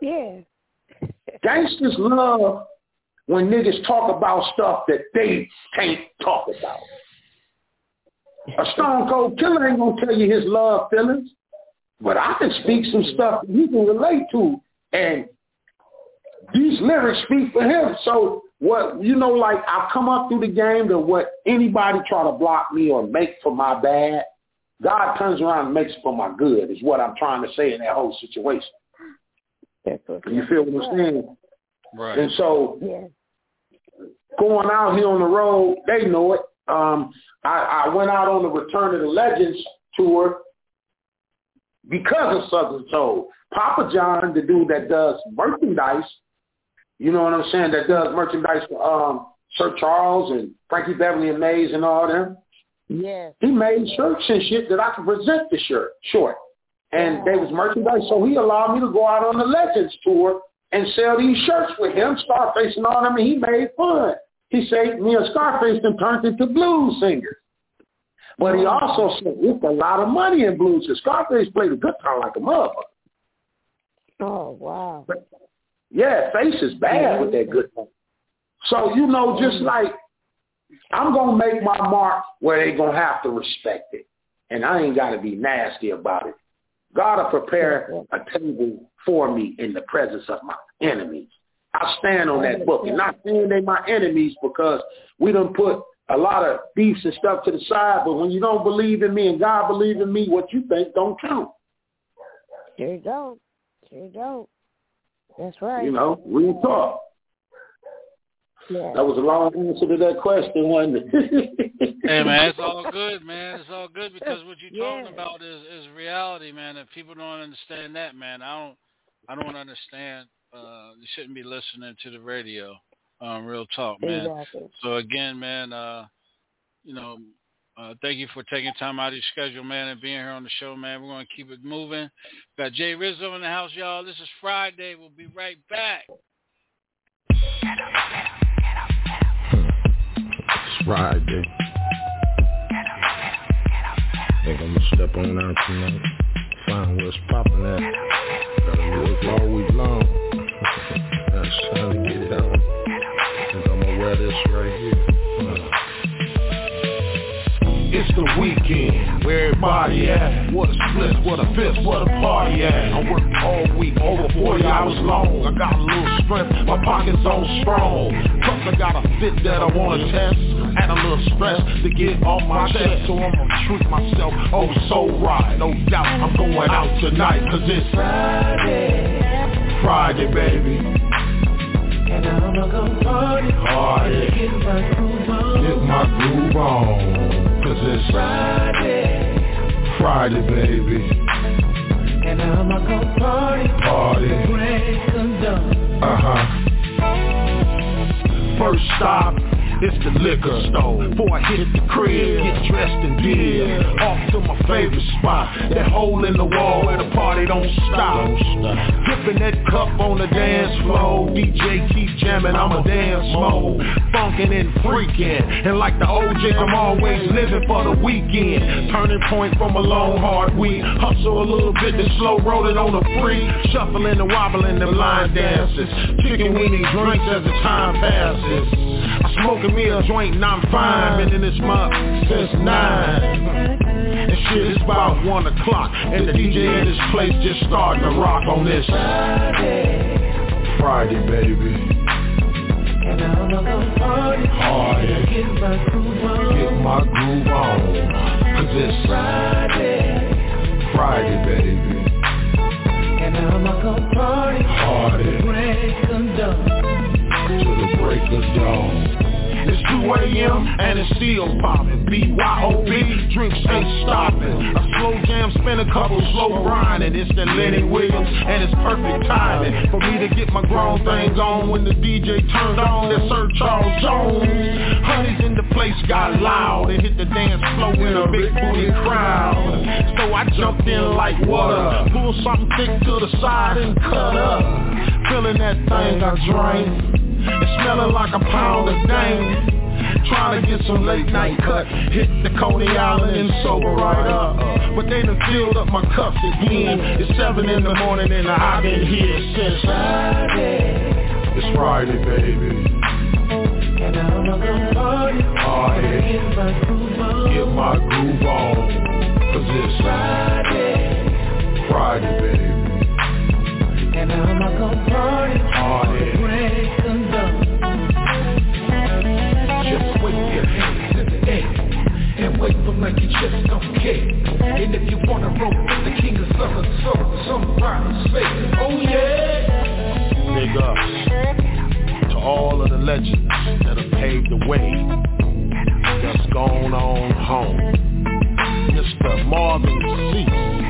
[SPEAKER 9] Yeah.
[SPEAKER 8] Gangsters love when niggas talk about stuff that they can't talk about. A stone cold killer ain't gonna tell you his love feelings, but I can speak some stuff that he can relate to, and these lyrics speak for him. So what you know, like I come up through the game to what anybody try to block me or make for my bad, God turns around and makes it for my good. Is what I'm trying to say in that whole situation. You feel what I'm saying?
[SPEAKER 3] Right.
[SPEAKER 8] And so
[SPEAKER 9] Yeah.
[SPEAKER 8] going out here on the road, they know it. Um, I, I went out on the Return of the Legends tour because of Southern Soul. Papa John, the dude that does merchandise, you know what I'm saying, that does merchandise for um, Sir Charles and Frankie Beverly and Maze and all them,
[SPEAKER 9] Yes.
[SPEAKER 8] He made shirts and shit that I could present the shirt short. And they was merchandise. So he allowed me to go out on the Legends tour and sell these shirts with him, Scarface and all them, and he made fun. He said me and Scarface then turned into blues singers. But he also said it's a lot of money in blues. And Scarface played the guitar like a motherfucker.
[SPEAKER 9] Oh wow.
[SPEAKER 8] Yeah, Face is bad with that guitar. So you know, just mm-hmm. like I'm gonna make my mark where they're gonna have to respect it, and I ain't gotta be nasty about it. God will prepare a table for me in the presence of my enemies. I stand on that book, and not saying they my enemies because we done put a lot of beefs and stuff to the side. But when you don't believe in me and God believe in me, what you think don't count.
[SPEAKER 9] Sure don't. Sure don't. That's right.
[SPEAKER 8] You know, real talk.
[SPEAKER 9] Yeah.
[SPEAKER 8] That was a long answer to that question, wasn't it?
[SPEAKER 3] Hey man, it's all good, man. It's all good because what you're
[SPEAKER 9] Yeah.
[SPEAKER 3] talking about is is reality, man. If people don't understand that, man, I don't I don't understand. Uh, you shouldn't be listening to the radio. Um, real talk, man.
[SPEAKER 9] Exactly.
[SPEAKER 3] So again, man, uh, you know, uh, thank you for taking time out of your schedule, man, and being here on the show, man. We're gonna keep it moving. Got Jay Rizzo in the house, y'all. This is Friday. We'll be right back.
[SPEAKER 12] Friday. Think I'm gonna step on out tonight. Find what's poppin' at. Gotta work all week long. That's trying to get it out. Think I'm gonna wear this right here.
[SPEAKER 14] It's the weekend, where everybody at? What a split, what a fifth, what a party at? I worked all week, over 40 hours long. I got a little strength, my pockets on strong. Plus I got a fit that I wanna test, and a little stress to get off my chest. So I'm gonna treat myself, oh so right. No doubt I'm going out tonight, cause it's Friday. Friday, baby. And I'ma go party, party. Get my groove on, get my groove on. Cause it's Friday, Friday, baby. And I'ma go party, party. Break of dawn. Uh-huh. First stop, it's the liquor store. Before I hit the crib, get dressed and dip. Off to my favorite spot, that hole in the wall where the party don't stop. Dipping that cup on the dance floor. DJ keep jamming, I'm a dance mode. Funkin' and freaking. And like the OJ, I'm always living for the weekend. Turning point from a long, hard week. Hustle a little bit, then slow rolling on the free. Shuffling and wobbling the line dances. Chicken weenie drinks as the time passes. I me a joint and I'm fine. Been in this month since nine. And shit, it's about one o'clock. And the DJ in this place just starting to rock on this Friday. Friday, baby. And I'ma go party. Party. Get my groove on. Get my groove on. Cause it's Friday. Friday, baby. And I'ma go party. Party. Break of dawn. To the break of dawn. It's 2 a.m. and it's still popping. B-Y-O-B, drinks ain't stopping. A slow jam, spin a couple slow grinding. It's the Lenny Williams and it's perfect timing for me to get my grown things on when the DJ turned on that Sir Charles Jones. Honey's in the place got loud and hit the dance floor in a big booty crowd. So I jumped in like water, pulled something thick to the side and cut up. Feeling that thing I drank. It's smelling like a pound of dang. Trying to get some late night cut. Hit the Coney Island and sober right up. But they done filled up my cups again. It's seven in the morning and I've been here since Friday. It's Friday, baby. And I'ma go party. Party. Get my groove on. Get my groove on. Cause it's Friday. Friday, baby. And I'ma go party. Party. Like you just don't. And if you wanna roll with the king of southern soul, some riders say, oh yeah.
[SPEAKER 12] Big ups to all of the legends that have paved the way that's gone on home. Mr. Marvin Sease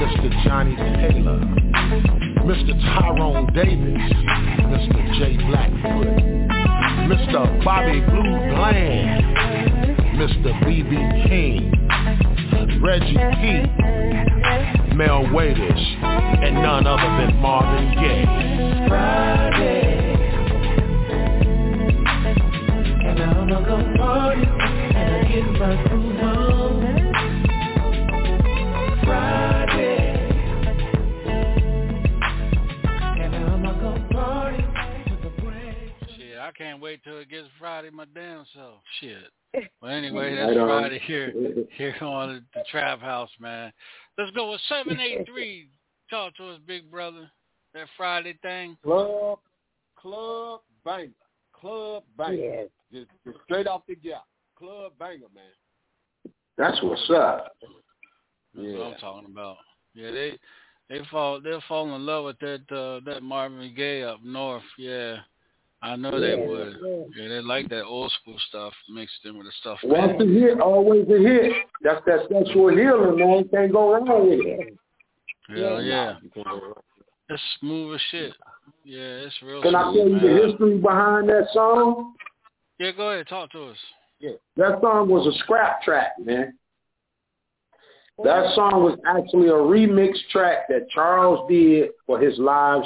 [SPEAKER 12] Mr. Johnnie Taylor, Mr. Tyrone Davis, Mr. J. Blackfoot, Mr. Bobby Blue Bland,
[SPEAKER 14] Mr. B.B. King, Reggie P, Mel Waiters, and none other than Marvin Gaye.
[SPEAKER 4] Friday. And party and I get my on.
[SPEAKER 3] Can't wait till it gets Friday my damn self. Shit. Well, anyway,
[SPEAKER 8] Right
[SPEAKER 3] that's
[SPEAKER 8] on.
[SPEAKER 3] Friday here here on the Trap House, man. Let's go with seven eight three. Talk to us, big brother. That Friday thing.
[SPEAKER 6] Club, club banger, club banger.
[SPEAKER 9] Yes.
[SPEAKER 6] Just, just straight off the gap. Club banger, man.
[SPEAKER 8] That's what's up.
[SPEAKER 3] That's
[SPEAKER 6] Yeah.
[SPEAKER 3] what I'm talking about. Yeah, they they fall they'll fall in love with that uh, that Marvin Gaye up north. Yeah, I know they would.
[SPEAKER 9] yeah.
[SPEAKER 3] Yeah, they like that old school stuff mixed in with the stuff.
[SPEAKER 8] Once a hit, always a hit. That's that sexual healing, man. Can't go wrong with it.
[SPEAKER 3] Hell yeah,
[SPEAKER 6] You can't go wrong.
[SPEAKER 3] it's smooth as shit. Yeah, it's real. Smooth.
[SPEAKER 8] Can I
[SPEAKER 3] smooth,
[SPEAKER 8] tell you
[SPEAKER 3] man.
[SPEAKER 8] the history behind that song?
[SPEAKER 3] Yeah, go ahead, talk to us. Yeah.
[SPEAKER 8] That song was a scrap track, man. That song was actually a remix track that Charles did for his live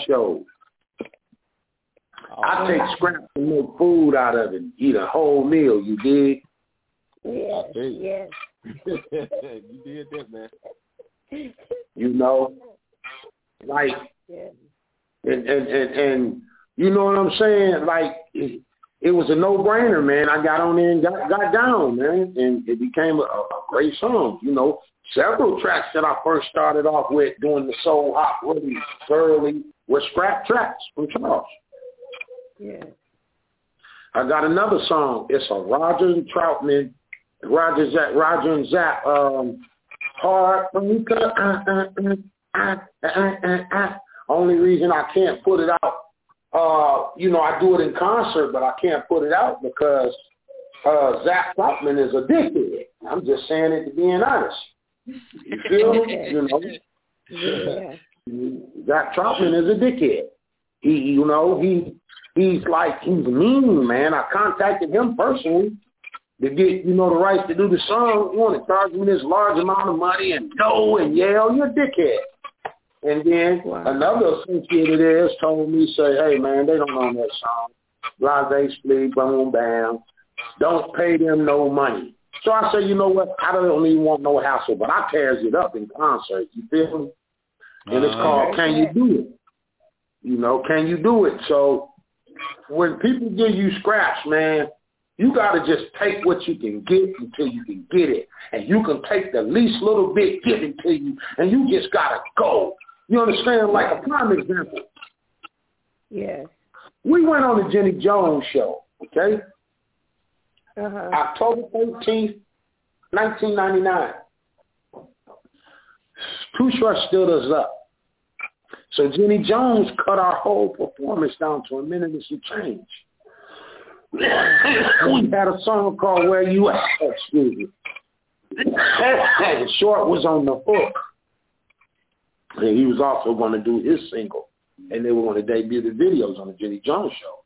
[SPEAKER 8] show. I oh, take scraps and make food out of it, eat a whole meal, you dig?
[SPEAKER 9] Yes, yes.
[SPEAKER 6] you did that, man.
[SPEAKER 8] You know? Like
[SPEAKER 9] yes.
[SPEAKER 8] and and and, and you know what I'm saying? Like it, it was a no brainer, man. I got on there and got got down, man, and it became a, a great song. You know, several tracks that I first started off with doing the soul hop really thoroughly were scrap tracks from Charles.
[SPEAKER 9] Yes.
[SPEAKER 8] I got another song. It's a Roger and Troutman, Roger Zapp, Roger and Zapp, um, hard. Uh, uh, uh, uh, uh, uh, uh. Only reason I can't put it out, uh, you know, I do it in concert, but I can't put it out because uh, Zach Troutman is a dickhead. I'm just saying it to being honest. You feel me? You know,
[SPEAKER 9] Yeah.
[SPEAKER 8] Zach Troutman is a dickhead. He, you know, he he's like he's mean, man. I contacted him personally to get you know the rights to do the song. He wanted to charge me this large amount of money and go and yell, you're a dickhead. And then another associated is told me, say, hey man, they don't own that song. Blase splee, boom, bam. Don't pay them no money. So I said, you know what? I don't even want no hassle, but I tears it up in concert. You feel me? And it's
[SPEAKER 3] Uh-huh.
[SPEAKER 8] called Can You Do It? You know, can you do it? So when people give you scraps, man, you got to just take what you can get until you can get it. And you can take the least little bit given to you, and you just got to go. You understand? Like a prime example.
[SPEAKER 9] Yes.
[SPEAKER 8] We went on the Jenny Jones show, okay?
[SPEAKER 9] Uh-huh.
[SPEAKER 8] October 13th, 1999. Too Short stood us up. So Jenny Jones cut our whole performance down to a minute and some change. we had a song called Where You At, excuse me. Short was on the hook. And he was also going to do his single. And they were going to debut the videos on the Jenny Jones show.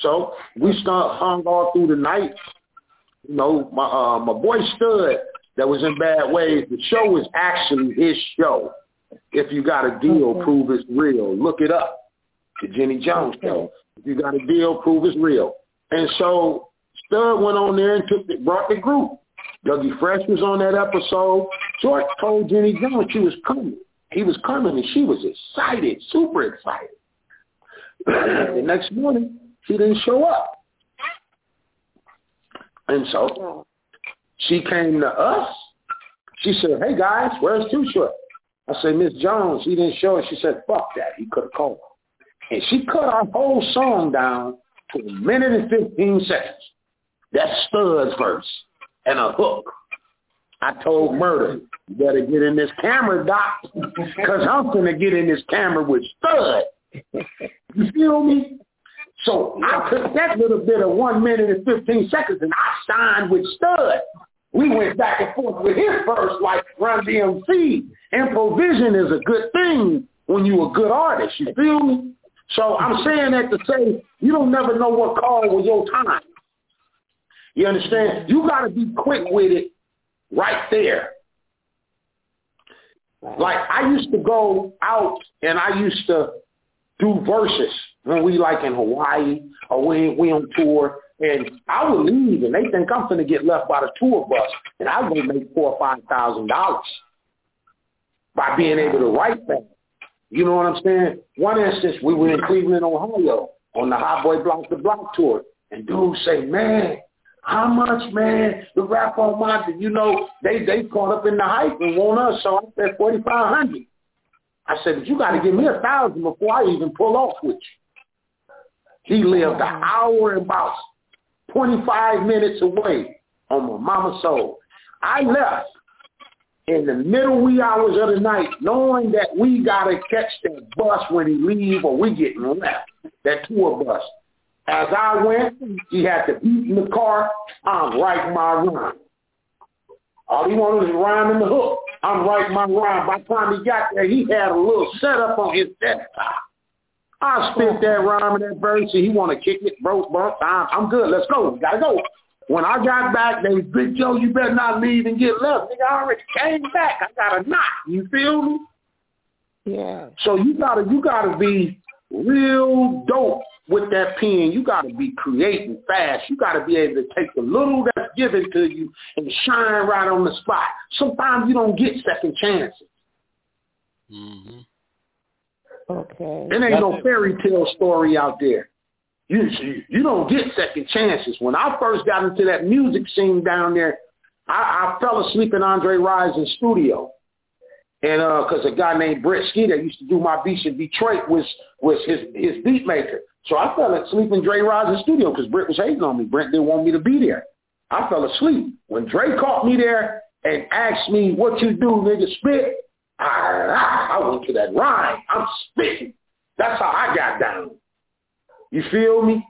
[SPEAKER 8] So we start hung all through the night. You know, my uh, my boy Stud that was in Bad Ways. The show was actually his show. If you got a deal, prove it's real. Look it up. The Jenny Jones show. If you got a deal, prove it's real. And so Stud went on there and took the, brought the group. Dougie Fresh was on that episode. George told Jenny Jones she was coming. He was coming, and she was excited, super excited. the next morning, she didn't show up. And so she came to us. She said, hey, guys, where's Too Short? I said, Miss Jones, he didn't show it. She said, fuck that. He could have called. And she cut our whole song down to a minute and 15 seconds. That's Stud's verse and a hook. I told Murder, you better get in this camera, Doc, because I'm going to get in this camera with Stud. You feel me? So I took that little bit of one minute and 15 seconds and I signed with Stud. We went back and forth with his verse like Run DMC. Improvision is a good thing when you're a good artist. You feel me? So I'm saying that to say you don't never know what call was your time. You understand? You got to be quick with it right there. Like I used to go out and I used to do verses when we like in Hawaii or we we on tour and I would leave and they think I'm gonna get left by the tour bus and I'm gonna make four or five thousand dollars by being able to write that. You know what I'm saying? One instance we were in Cleveland, Ohio on the Hot Boy Block the Block tour and dudes say, Man, how much, man? The rap on my, you know, they they caught up in the hype and want us. So I said forty five hundred. I said, you got to give me a thousand before I even pull off with you. He lived an hour and about twenty five minutes away on my mama's soul. I left in the middle wee hours of the night, knowing that we gotta catch that bus when he leave or we getting left, that tour bus. As I went, he had to beat in the car. I'm writing my rhyme. All he wanted was rhyme in the hook. I'm writing my rhyme. By the time he got there, he had a little setup on his desktop. I spit that rhyme in that verse, and he want to kick it, bro, bro. I'm, I'm good. Let's go. We gotta go. When I got back, they Big Joe, you better not leave and get left. Nigga, I already came back. I got a knot. You feel me?
[SPEAKER 9] Yeah.
[SPEAKER 8] So you gotta you gotta be real dope with that pen. You gotta be creating fast. You gotta be able to take the little that's given to you and shine right on the spot. Sometimes you don't get second chances.
[SPEAKER 3] Mm-hmm.
[SPEAKER 9] Okay.
[SPEAKER 8] There ain't no fairy tale story out there. You you don't get second chances. When I first got into that music scene down there, I, I fell asleep in Andre Rison's studio. And uh 'cause a guy named Brett Ski that used to do my beats in Detroit was was his his beat maker. So I fell asleep in Dre Rison's studio because Brett was hating on me. Brett didn't want me to be there. I fell asleep. When Dre caught me there and asked me, what you do, nigga, spit, I, went to that rhyme. I'm spitting. That's how I got down. You feel me?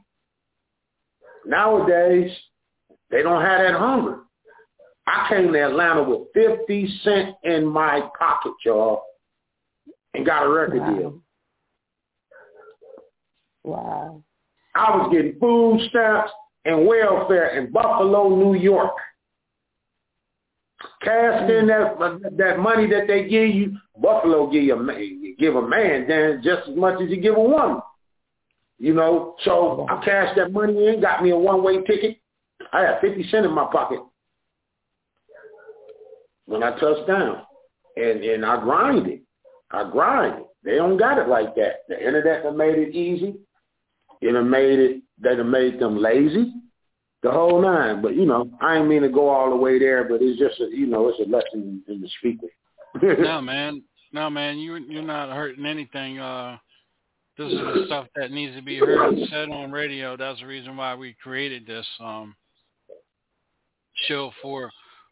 [SPEAKER 8] Nowadays, they don't have that hunger. I came to Atlanta with 50 cents in my pocket, y'all, and got a record
[SPEAKER 9] Wow.
[SPEAKER 8] deal.
[SPEAKER 9] Wow.
[SPEAKER 8] I was getting food stamps and welfare in Buffalo, New York. Cash in that that money that they give you, Buffalo give a man, give a man then just as much as you give a woman. You know, so I cashed that money in, got me a one way ticket. I had fifty cent in my pocket when I touched down, and and I grinded. I grinded. They don't got it like that. The internet done made it easy. It done made it. They done made them lazy. The whole nine. But you know, I ain't mean to go all the way there. But it's just a, you know, it's a lesson in the speaking.
[SPEAKER 3] no, man. No, man. You you're not hurting anything. Uh, this is the stuff that needs to be heard and said on radio. That's the reason why we created this um show for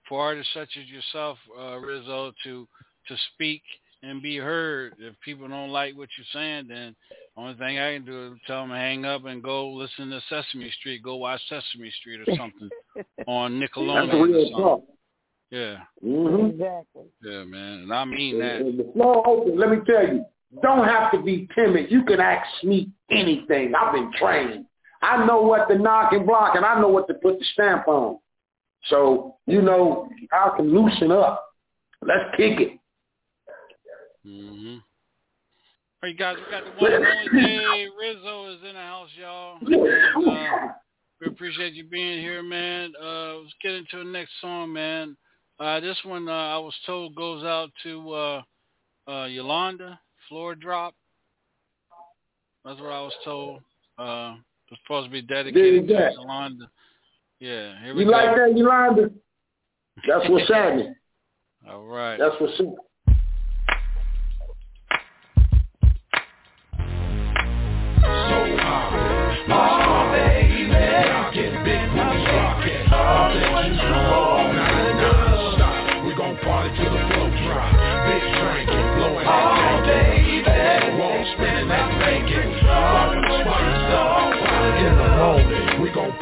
[SPEAKER 3] for artists such as yourself, uh, Rizzo, to to speak and be heard. If people don't like what you're saying, then the only thing I can do is tell them to hang up and go listen to Sesame Street, go watch Sesame Street or something on Nickelodeon.
[SPEAKER 8] That's
[SPEAKER 3] or
[SPEAKER 8] real
[SPEAKER 3] something.
[SPEAKER 8] talk.
[SPEAKER 3] Yeah,
[SPEAKER 8] Mm-hmm.
[SPEAKER 9] Exactly.
[SPEAKER 3] yeah, man, and I mean that.
[SPEAKER 8] And the floor open. Let me tell you, don't have to be timid. You can ask me anything. I've been trained. I know what to knock and block, and I know what to put the stamp on. So you know, I can loosen up. Let's kick it.
[SPEAKER 3] Mm-hmm. Right, guys, we got the one and only Jay Rizzo is in the house, y'all. And, uh, we appreciate you being here, man. Uh, let's get into the next song, man. Uh, this one, uh, I was told, goes out to uh, uh, Yolanda, Floor Drop. That's what I was told. Uh, it's supposed to be dedicated to. Yolanda. Yeah, here we
[SPEAKER 8] You
[SPEAKER 3] go.
[SPEAKER 8] like that, Yolanda? That's what's happening.
[SPEAKER 3] All right.
[SPEAKER 8] That's what's up.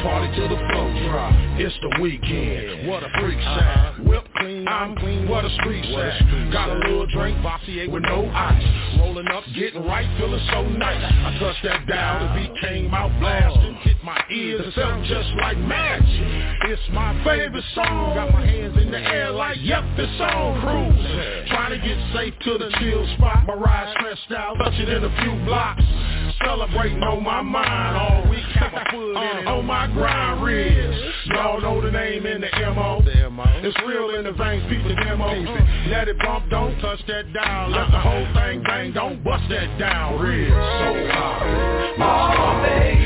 [SPEAKER 14] Party till the flow drop. It's the weekend. What a freak sound. Whip clean, I'm clean. What a street sound. Got a little drink, Bossier with no ice. Rolling up, getting right, feeling so nice. I touch that dial, to beat ears, sound just like magic.
[SPEAKER 15] It's my favorite song. Got my hands in the air like, yep, it's on cruise. Trying to get safe to the chill spot. My ride stressed out, touching in a few blocks. Celebrating on my mind all week. Have a foot in it on my grind ribs. Y'all know the name in the MO. It's real in the veins, beat the demo. Let it bump, don't touch that down. Let the whole thing bang, don't bust that down. Real so high. Oh, baby.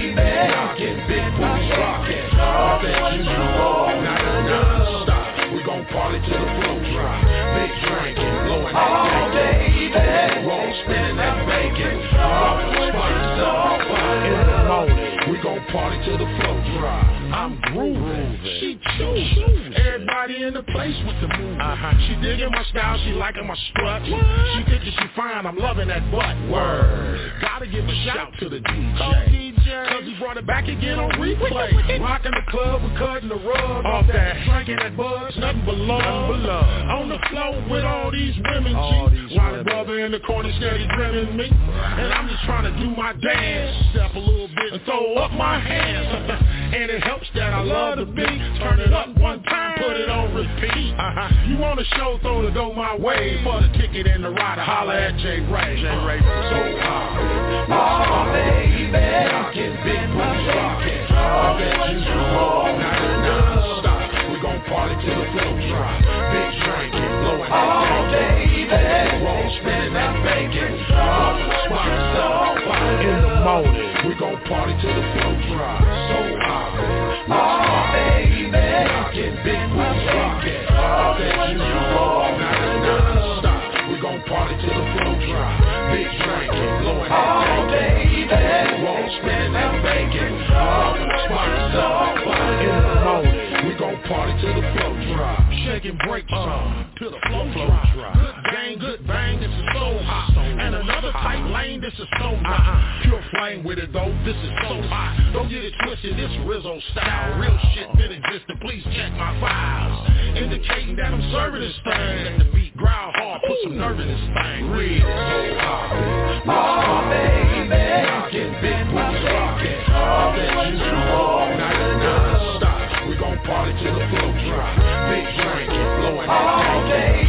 [SPEAKER 15] Big booty rockin'. All that you do all night, non-stop. We gon' party till the flow drop. Big drinking, blowing that oh, baby. Roll spinning that bacon. All the spots up. In the morning, we gon' party till the flow drop. I'm grooving. She choosing. Everybody in the place with the move. Uh-huh. She digging my style, she liking my strut. She thinking she fine, I'm loving that butt. Word. Gotta give a shout to the DJ. Cause he brought it back again on replay. Rocking the club, we cutting the rug off that. Drinking that buzz, nothing but love. On the floor with all these women, G. While the brother in the corner steady grinning me. And I'm just trying to do my dance. Step a little bit and throw up my hands. and it helps that I love the beat. Turn it up one time, put it on repeat. Uh-huh. You want a show, throw the go my way. For the ticket and the rider, holla at J. Ray. J. Ray, so high. Oh, baby. Rockin', big booty rockin'. All that you do all night, non-stop. We gon' party till the flow drop. Big drinking, blowing that oh, baby. Roll spinning that bacon. All the spots up. In the morning, we gon' party till the flow drop. Party till the flow drop. In we gon' party till the flow break flow drop. Good gang, good bang, this is so hot. And another tight lane, this is so hot. Uh-uh. Pure flame with it though, this is so hot. Don't get it twisted, this Rizzo style. Real shit uh-uh. been existing, please check my files. Indicating that I'm serving this thing. Let the beat growl hard, put some nerve in this thing. Real so hot. Oh, baby. Rockin', big boots rockin'. All that you do all night, non-stop. We gon' party till the flow drop. Big drinking, blowing that oh,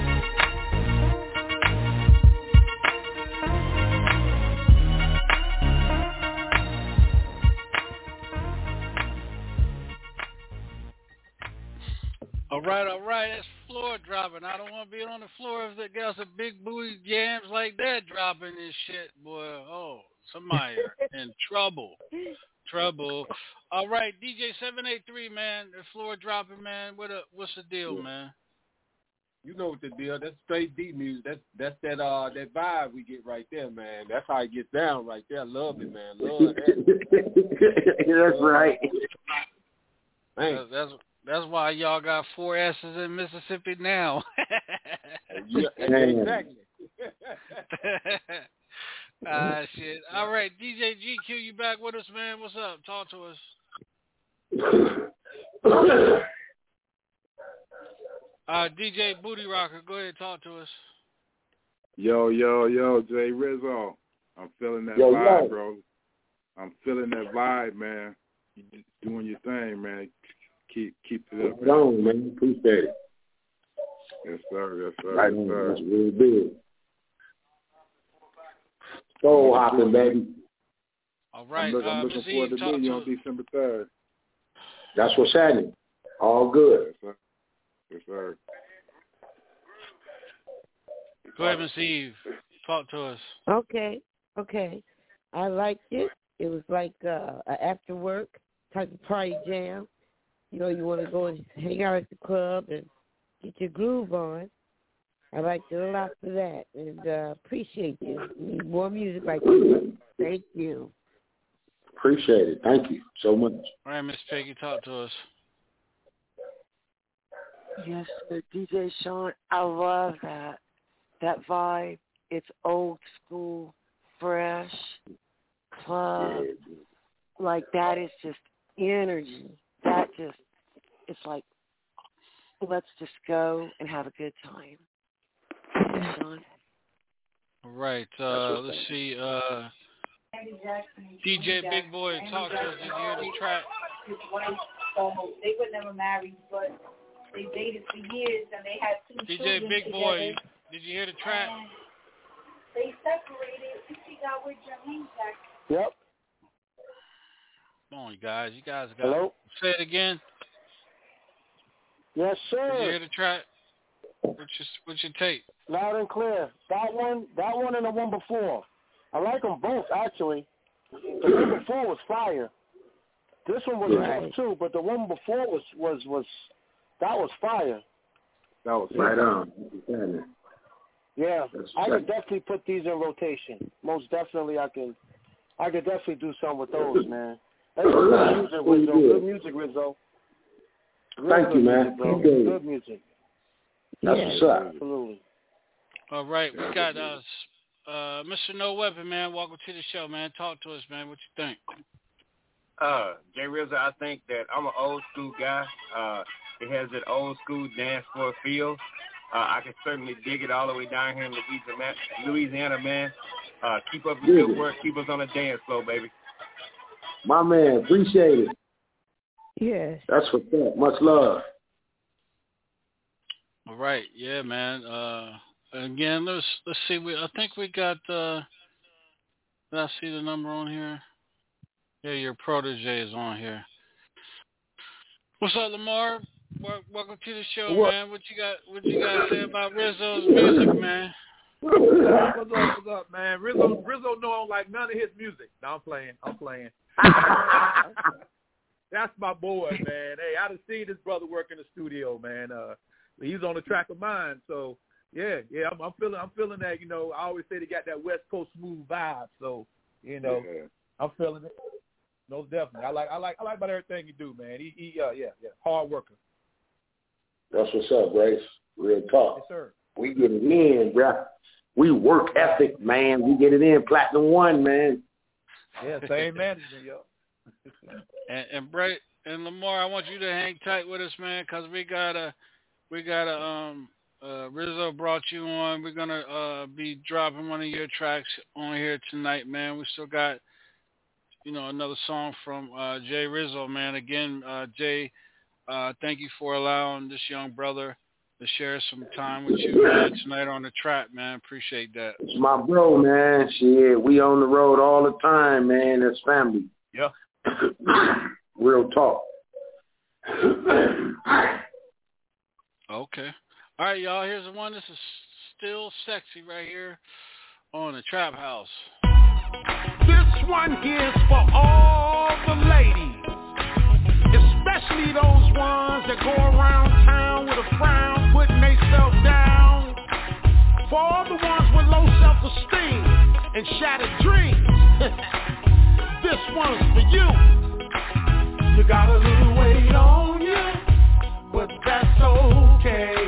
[SPEAKER 15] All
[SPEAKER 3] right, all right. That's floor dropping. I don't want to be on the floor if they got some big booty jams like that dropping this shit, boy. Oh, somebody are in trouble. Trouble. All right, DJ seven eight three, man. The floor dropping, man. What a, what's the deal, man?
[SPEAKER 6] You know what the deal? That's straight D music. That's that's that uh that vibe we get right there, man. That's how it gets down right there. Love it, man. Love that.
[SPEAKER 8] That's right.
[SPEAKER 3] That's, that's that's why y'all got four S's in Mississippi now.
[SPEAKER 6] yeah, exactly.
[SPEAKER 3] Ah, shit. All right, DJ GQ, you back with us, man? What's up? Talk to us. Uh, DJ Booty Rocker, go ahead, and talk to us.
[SPEAKER 16] Yo, yo, yo, Jay Rizzo. I'm feeling that
[SPEAKER 8] Yo,
[SPEAKER 16] vibe,
[SPEAKER 8] yo.
[SPEAKER 16] bro. I'm feeling that vibe, man. You just doing your thing, man. Keep keep it up.
[SPEAKER 8] Right on, man. Appreciate it.
[SPEAKER 16] Yes, sir. Yes, sir.
[SPEAKER 8] Right
[SPEAKER 16] yes,
[SPEAKER 8] on.
[SPEAKER 16] sir.
[SPEAKER 8] That's really big. Soul hopping, baby.
[SPEAKER 3] All right,
[SPEAKER 16] I'm, look,
[SPEAKER 3] uh,
[SPEAKER 16] I'm looking
[SPEAKER 3] Mr.
[SPEAKER 16] forward to
[SPEAKER 3] talk
[SPEAKER 16] meeting you on. December third.
[SPEAKER 8] That's what's happening. All good.
[SPEAKER 16] Yes, sir. Yes, sir.
[SPEAKER 3] Go ahead, Miss Eve. Talk to us.
[SPEAKER 9] Okay, okay. I liked it. It was like uh, a after work type of party jam. You know, you want to go and hang out at the club and get your groove on. I liked it a lot for that, and uh, appreciate you. Need more music like this. Thank you.
[SPEAKER 8] Appreciate it. Thank you so much.
[SPEAKER 3] All right, Miss Peggy, talk to us.
[SPEAKER 10] Yes, sir. DJ Sean, I love that. That vibe. It's old school, fresh, club. Like that is just energy. That just it's like let's just go and have a good time. DJ Sean.
[SPEAKER 3] All right. Uh, let's see. Uh, DJ Big Boy, talk to us. Did you hear the track?
[SPEAKER 17] His wife, so they were never married, but they dated for years and they had two
[SPEAKER 3] DJ
[SPEAKER 17] children
[SPEAKER 3] Big Boy,
[SPEAKER 17] together.
[SPEAKER 3] did you hear the track?
[SPEAKER 17] And they separated. She got with Jermaine back.
[SPEAKER 18] Yep.
[SPEAKER 3] Come on, you guys. You guys got
[SPEAKER 18] Hello?
[SPEAKER 3] Say it again.
[SPEAKER 18] Yes,
[SPEAKER 3] Did you
[SPEAKER 18] sir.
[SPEAKER 3] hear the track? What's your, what's your take?
[SPEAKER 18] Loud and clear. That one, that one, and the one before. I like them both actually. The one before was fire. This one was
[SPEAKER 8] Right.
[SPEAKER 18] tough too, but the one before was was was that was fire.
[SPEAKER 11] That was
[SPEAKER 8] Right on.
[SPEAKER 18] Yeah,
[SPEAKER 8] That's
[SPEAKER 18] I
[SPEAKER 8] right.
[SPEAKER 18] could definitely put these in rotation. Most definitely, I can. I could definitely do something with those, man. That's good music, Rizzo. Good music, Rizzo. Real
[SPEAKER 8] Thank
[SPEAKER 18] good
[SPEAKER 8] you, man.
[SPEAKER 18] music, bro. Good music.
[SPEAKER 8] That's what's up.
[SPEAKER 18] Absolutely.
[SPEAKER 3] All right, we got uh, uh, Mr. No Weapon, man. Welcome to the show, man. Talk to us, man. What you think?
[SPEAKER 19] Uh, Jay Rizzo, I think that I'm an old school guy. Uh, it has that old school dance floor feel. Uh, I can certainly dig it all the way down here in Louisiana, Louisiana man. Uh, keep up the good work. Keep us on the dance floor, baby.
[SPEAKER 8] My man, appreciate it.
[SPEAKER 9] Yes.
[SPEAKER 8] That's what's up. Much love.
[SPEAKER 3] All right, yeah, man. Uh, again, let's let's see. We I think we got. Uh, did I see the number on here? Yeah, your protege is on here. What's up, Lamar? Welcome to the show,
[SPEAKER 11] What?
[SPEAKER 3] man. What you got? What you got to say about Rizzo's music, man?
[SPEAKER 11] What's up, what's up, what's up, man? Rizzo, Rizzo, no, I don't like none of his music. No, I'm playing, I'm playing. That's my boy, man. Hey, I done seen this brother work in the studio, man. Uh, he's on the track of mine, so yeah, yeah, I'm, I'm feeling, I'm feeling that. You know, I always say they got that West Coast smooth vibe, so you know,
[SPEAKER 5] Yeah.
[SPEAKER 11] I'm feeling it. No, definitely. I like, I like, I like about everything you do, man. He, he, uh, yeah, yeah, hard worker.
[SPEAKER 8] That's what's up, Grace. Real talk.
[SPEAKER 11] Yes, sir.
[SPEAKER 8] We get it in, bruh. We work ethic, man. We get it in. Platinum one, man.
[SPEAKER 11] Yeah, same management, yo.
[SPEAKER 3] And, and Brett and Lamar, I want you to hang tight with us, man, because we gotta, we gotta. Um, uh, Rizzo brought you on. We're gonna uh, be dropping one of your tracks on here tonight, man. We still got, you know, another song from uh, Jay Rizzo, man. Again, uh, Jay, uh, thank you for allowing this young brother to share some time with you man, tonight on the track, man. Appreciate that.
[SPEAKER 8] It's my bro, man. Shit, we on the road all the time, man. That's family.
[SPEAKER 11] Yeah.
[SPEAKER 8] Real talk.
[SPEAKER 3] Okay. All right, y'all. Here's the one. This is still sexy right here on the Trap House.
[SPEAKER 14] This one here's for all the ladies, especially those ones that go around town with a frown, putting themselves down. For all the ones with low self-esteem and shattered dreams, this one's for you. You got a little weight on you, but that's okay.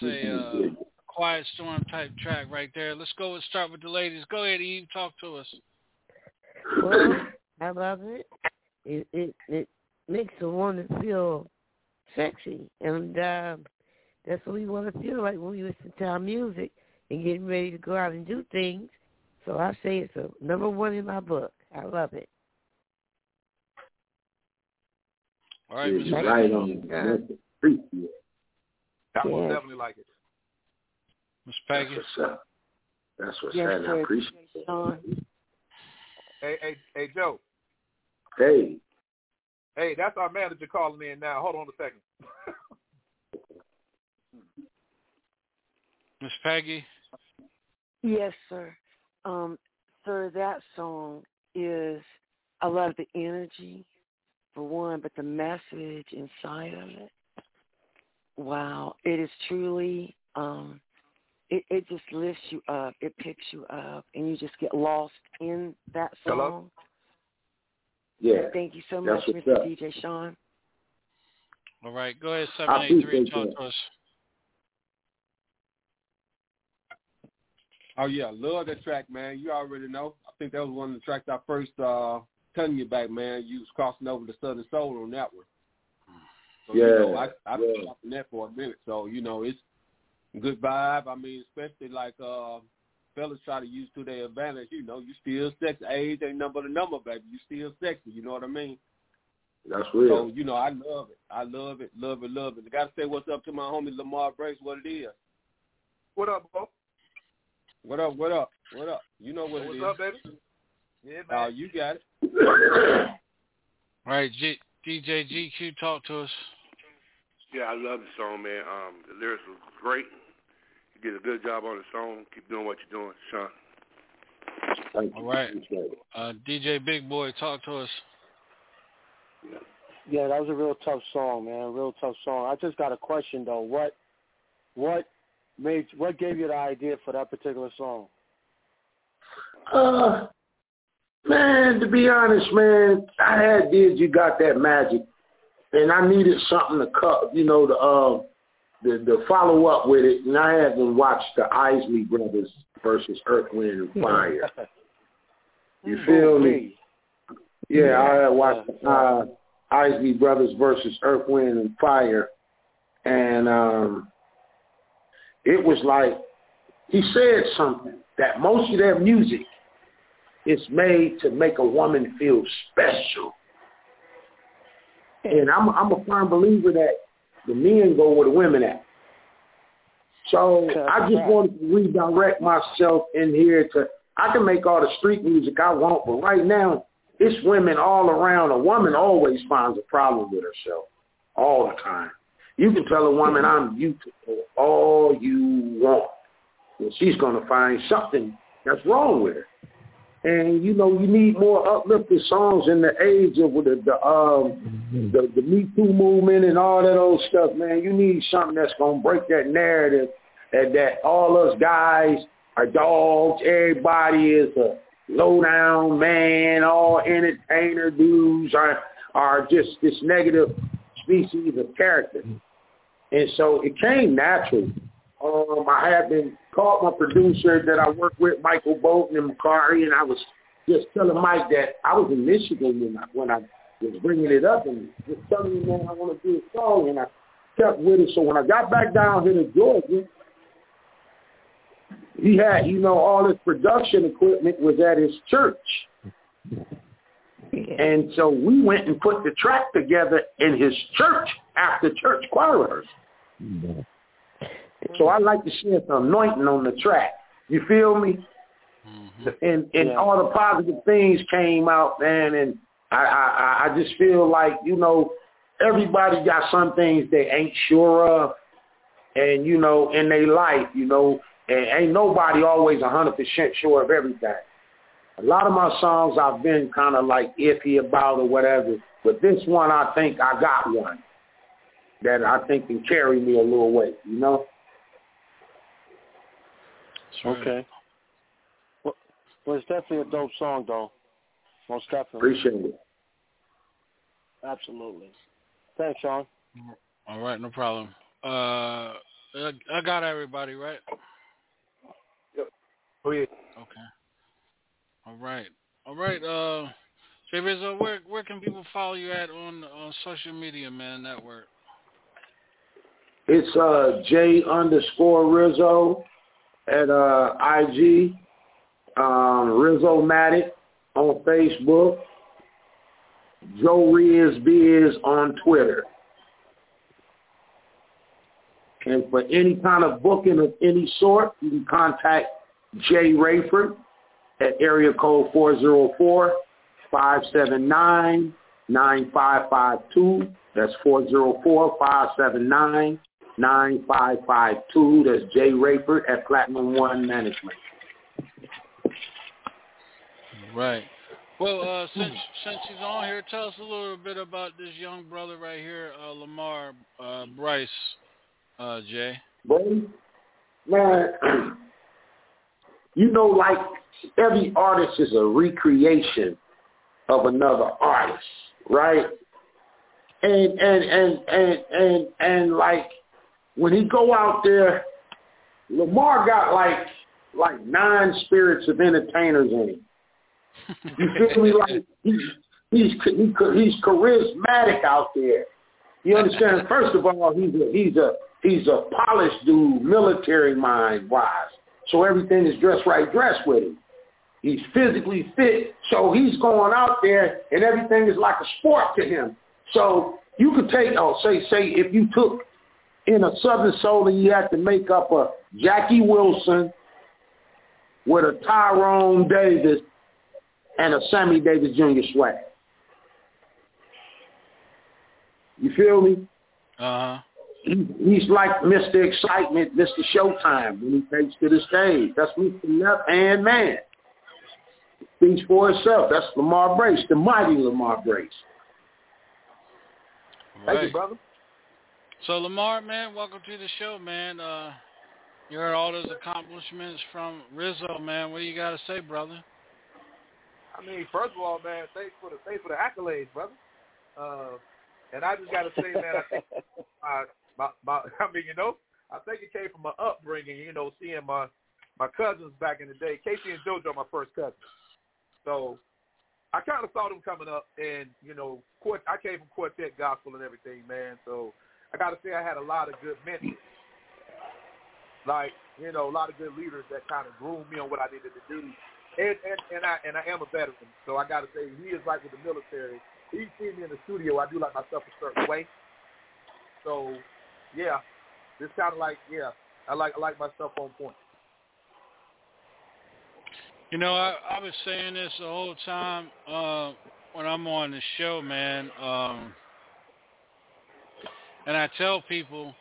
[SPEAKER 3] That's a uh, quiet storm type track right there. Let's go and start with the ladies. Go ahead, Eve. Talk to us.
[SPEAKER 9] Well, I love it. It it it makes a woman feel sexy, and uh, that's what we want to feel like when we listen to our music and getting ready to go out and do things. So I say it's a number one in my book. I love it.
[SPEAKER 3] All right,
[SPEAKER 8] It's
[SPEAKER 3] Mr.
[SPEAKER 8] right on. That's appreciate.
[SPEAKER 11] I most
[SPEAKER 9] Yes.
[SPEAKER 11] definitely like it.
[SPEAKER 3] Miss
[SPEAKER 8] That's
[SPEAKER 3] Peggy.
[SPEAKER 8] what's up. That's what's
[SPEAKER 10] Yes,
[SPEAKER 8] happening. I appreciate it.
[SPEAKER 10] Sean.
[SPEAKER 11] Hey, hey, hey, Joe.
[SPEAKER 8] Hey,
[SPEAKER 11] Hey, that's our manager calling in now. Hold on a second.
[SPEAKER 3] Miss Peggy.
[SPEAKER 10] Yes, sir. Um, sir, that song is I love the energy for one, but the message inside of it. Wow, it is truly um it, it just lifts you up, it picks you up and you just get lost in that song.
[SPEAKER 11] Hello?
[SPEAKER 8] yeah.
[SPEAKER 10] Thank you so much, Mr.
[SPEAKER 8] up.
[SPEAKER 10] DJ Sean.
[SPEAKER 3] All right, go ahead.
[SPEAKER 8] I
[SPEAKER 3] Seven eight three. Talk
[SPEAKER 8] that.
[SPEAKER 3] to us.
[SPEAKER 6] Oh yeah, love that track, man. You already know. I think that was one of the tracks I first uh telling you back, man. You was crossing over the Southern Soul on that one. So, you
[SPEAKER 8] Yeah,
[SPEAKER 6] know, I I've
[SPEAKER 8] yeah.
[SPEAKER 6] been watching that for a minute. So, you know, it's good vibe. I mean, especially like uh fellas try to use to their advantage, you know, you still sexy. Age ain't nothing but a number, baby. You still sexy, you know what I mean?
[SPEAKER 8] That's real.
[SPEAKER 6] So, you know, I love it. I love it, love it, love it. I gotta say what's up to my homie Lamar Brace, what it is.
[SPEAKER 11] What up, Bo?
[SPEAKER 6] What up, what up, what up? You know what
[SPEAKER 11] What's
[SPEAKER 6] it is.
[SPEAKER 11] What's up, baby? Yeah, man.
[SPEAKER 6] Uh, you got it.
[SPEAKER 3] All right, G- DJ GQ. Talk to us.
[SPEAKER 5] Yeah, I love the song, man. Um, the lyrics was great. You did a good job on the song. Keep doing what you're doing, Sean.
[SPEAKER 8] Thank
[SPEAKER 3] All
[SPEAKER 8] you.
[SPEAKER 3] right. Uh, DJ Big Boy. Talk to us.
[SPEAKER 18] Yeah, that was a real tough song, man. A real tough song. I just got a question though. What what made what gave you the idea for that particular song?
[SPEAKER 8] Uh, man, to be honest, man, I had did you got that magic, and I needed something to cut, you know, the uh, the the follow up with it, and I had to watch the Isley Brothers versus Earth, Wind, and Fire. You feel me? Yeah, I had watched uh, Isley Brothers versus Earth, Wind, and Fire, and um, it was like he said something that most of their music is made to make a woman feel special. And I'm I'm a firm believer that the men go where the women at. So I just wanted to redirect myself in here to I can make all the street music I want, but right now it's women all around. A woman always finds a problem with herself all the time. You can tell a woman I'm beautiful all you want. And she's gonna find something that's wrong with her. And you know, you need more uplifting songs in the age of the the um the, the Me Too movement and all that old stuff, man. You need something that's gonna break that narrative that that all us guys are dogs, everybody is a low down man, all entertainer dudes are are just this negative species of character. And so it came natural. Um, I had been called my producer that I work with, Michael Bolton and Macari, and I was just telling Mike that I was in Michigan when I, when I was bringing it up and just telling him, man, I want to do a song, and I kept with it. So when I got back down here to Georgia, he had, you know, all his production equipment was at his church. And so we went and put the track together in his church after church choir rehearsal. So I like to share some anointing on the track. You feel me? Mm-hmm. And and all the positive things came out, man. And I, I I just feel like you know everybody got some things they ain't sure of, and you know in their life, you know, and ain't nobody always a hundred percent sure of everything. A lot of my songs I've been kind of like iffy about or whatever, but this one I think I got one that I think can carry me a little way, you know.
[SPEAKER 18] Okay. Well, well, it's definitely a dope song, though. Most definitely.
[SPEAKER 8] Appreciate it.
[SPEAKER 18] Absolutely. Thanks, Sean.
[SPEAKER 3] All right, no problem. Uh, I, I got everybody right.
[SPEAKER 11] Yep. Oh yeah.
[SPEAKER 3] Okay. All right. All right. Uh, Jay Rizzo, where where can people follow you at on on social media, man? Network.
[SPEAKER 8] It's uh J underscore Rizzo at uh IG, um, Rizzo Matic on Facebook, Joe Riz Biz on Twitter. And for any kind of booking of any sort, you can contact Jay Rayford at area code 404-579-9552. That's 404-579-9552. That's Jay Rayford at Platinum One Management.
[SPEAKER 3] Right. Well, uh, since since he's on here, tell us a little bit about this young brother right here, uh, Lamar uh, Bryce. Uh, Jay.
[SPEAKER 8] Boy, man, you know, like every artist is a recreation of another artist, right? And and and and and and like when he go out there, Lamar got like like nine spirits of entertainers in him. You feel me? Like he's he's he's charismatic out there. You understand? First of all, he's a he's a he's a polished dude, military mind wise. So everything is dressed right, dressed with him. He's physically fit, so he's going out there, and everything is like a sport to him. So you could take, oh, say, say, if you took in a Southern Soul and you had to make up a Jackie Wilson with a Tyrone Davis and a Sammy Davis Jr. swag. You feel me?
[SPEAKER 3] Uh huh.
[SPEAKER 8] He, he's like Mr. Excitement, Mr. Showtime when he takes to the stage. That's Mr. Left Hand Man. Speaks for itself. That's Lamar Brace, the mighty Lamar Brace.
[SPEAKER 3] Right.
[SPEAKER 11] Thank you, brother.
[SPEAKER 3] So Lamar, man, welcome to the show, man. Uh, you heard all those accomplishments from Rizzo, man. What do you got to say, brother?
[SPEAKER 11] I mean, first of all, man, thanks for the thanks for the accolades, brother. Uh, and I just got to say, man, I think my, my my I mean, you know, I think it came from my upbringing. You know, seeing my my cousins back in the day. Casey and JoJo, my first cousins. So I kind of saw them coming up, and you know, quart- I came from quartet gospel and everything, man. So I got to say, I had a lot of good mentors, like you know, a lot of good leaders that kind of groomed me on what I needed to do. And and and I and I am a veteran, so I got to say, he is like with the military. He see me in the studio, I do like myself a certain way. So yeah, it's kind of like yeah, I like I like myself on point.
[SPEAKER 3] You know, I, I was saying this the whole time uh, when I'm on the show, man. Um, and I tell people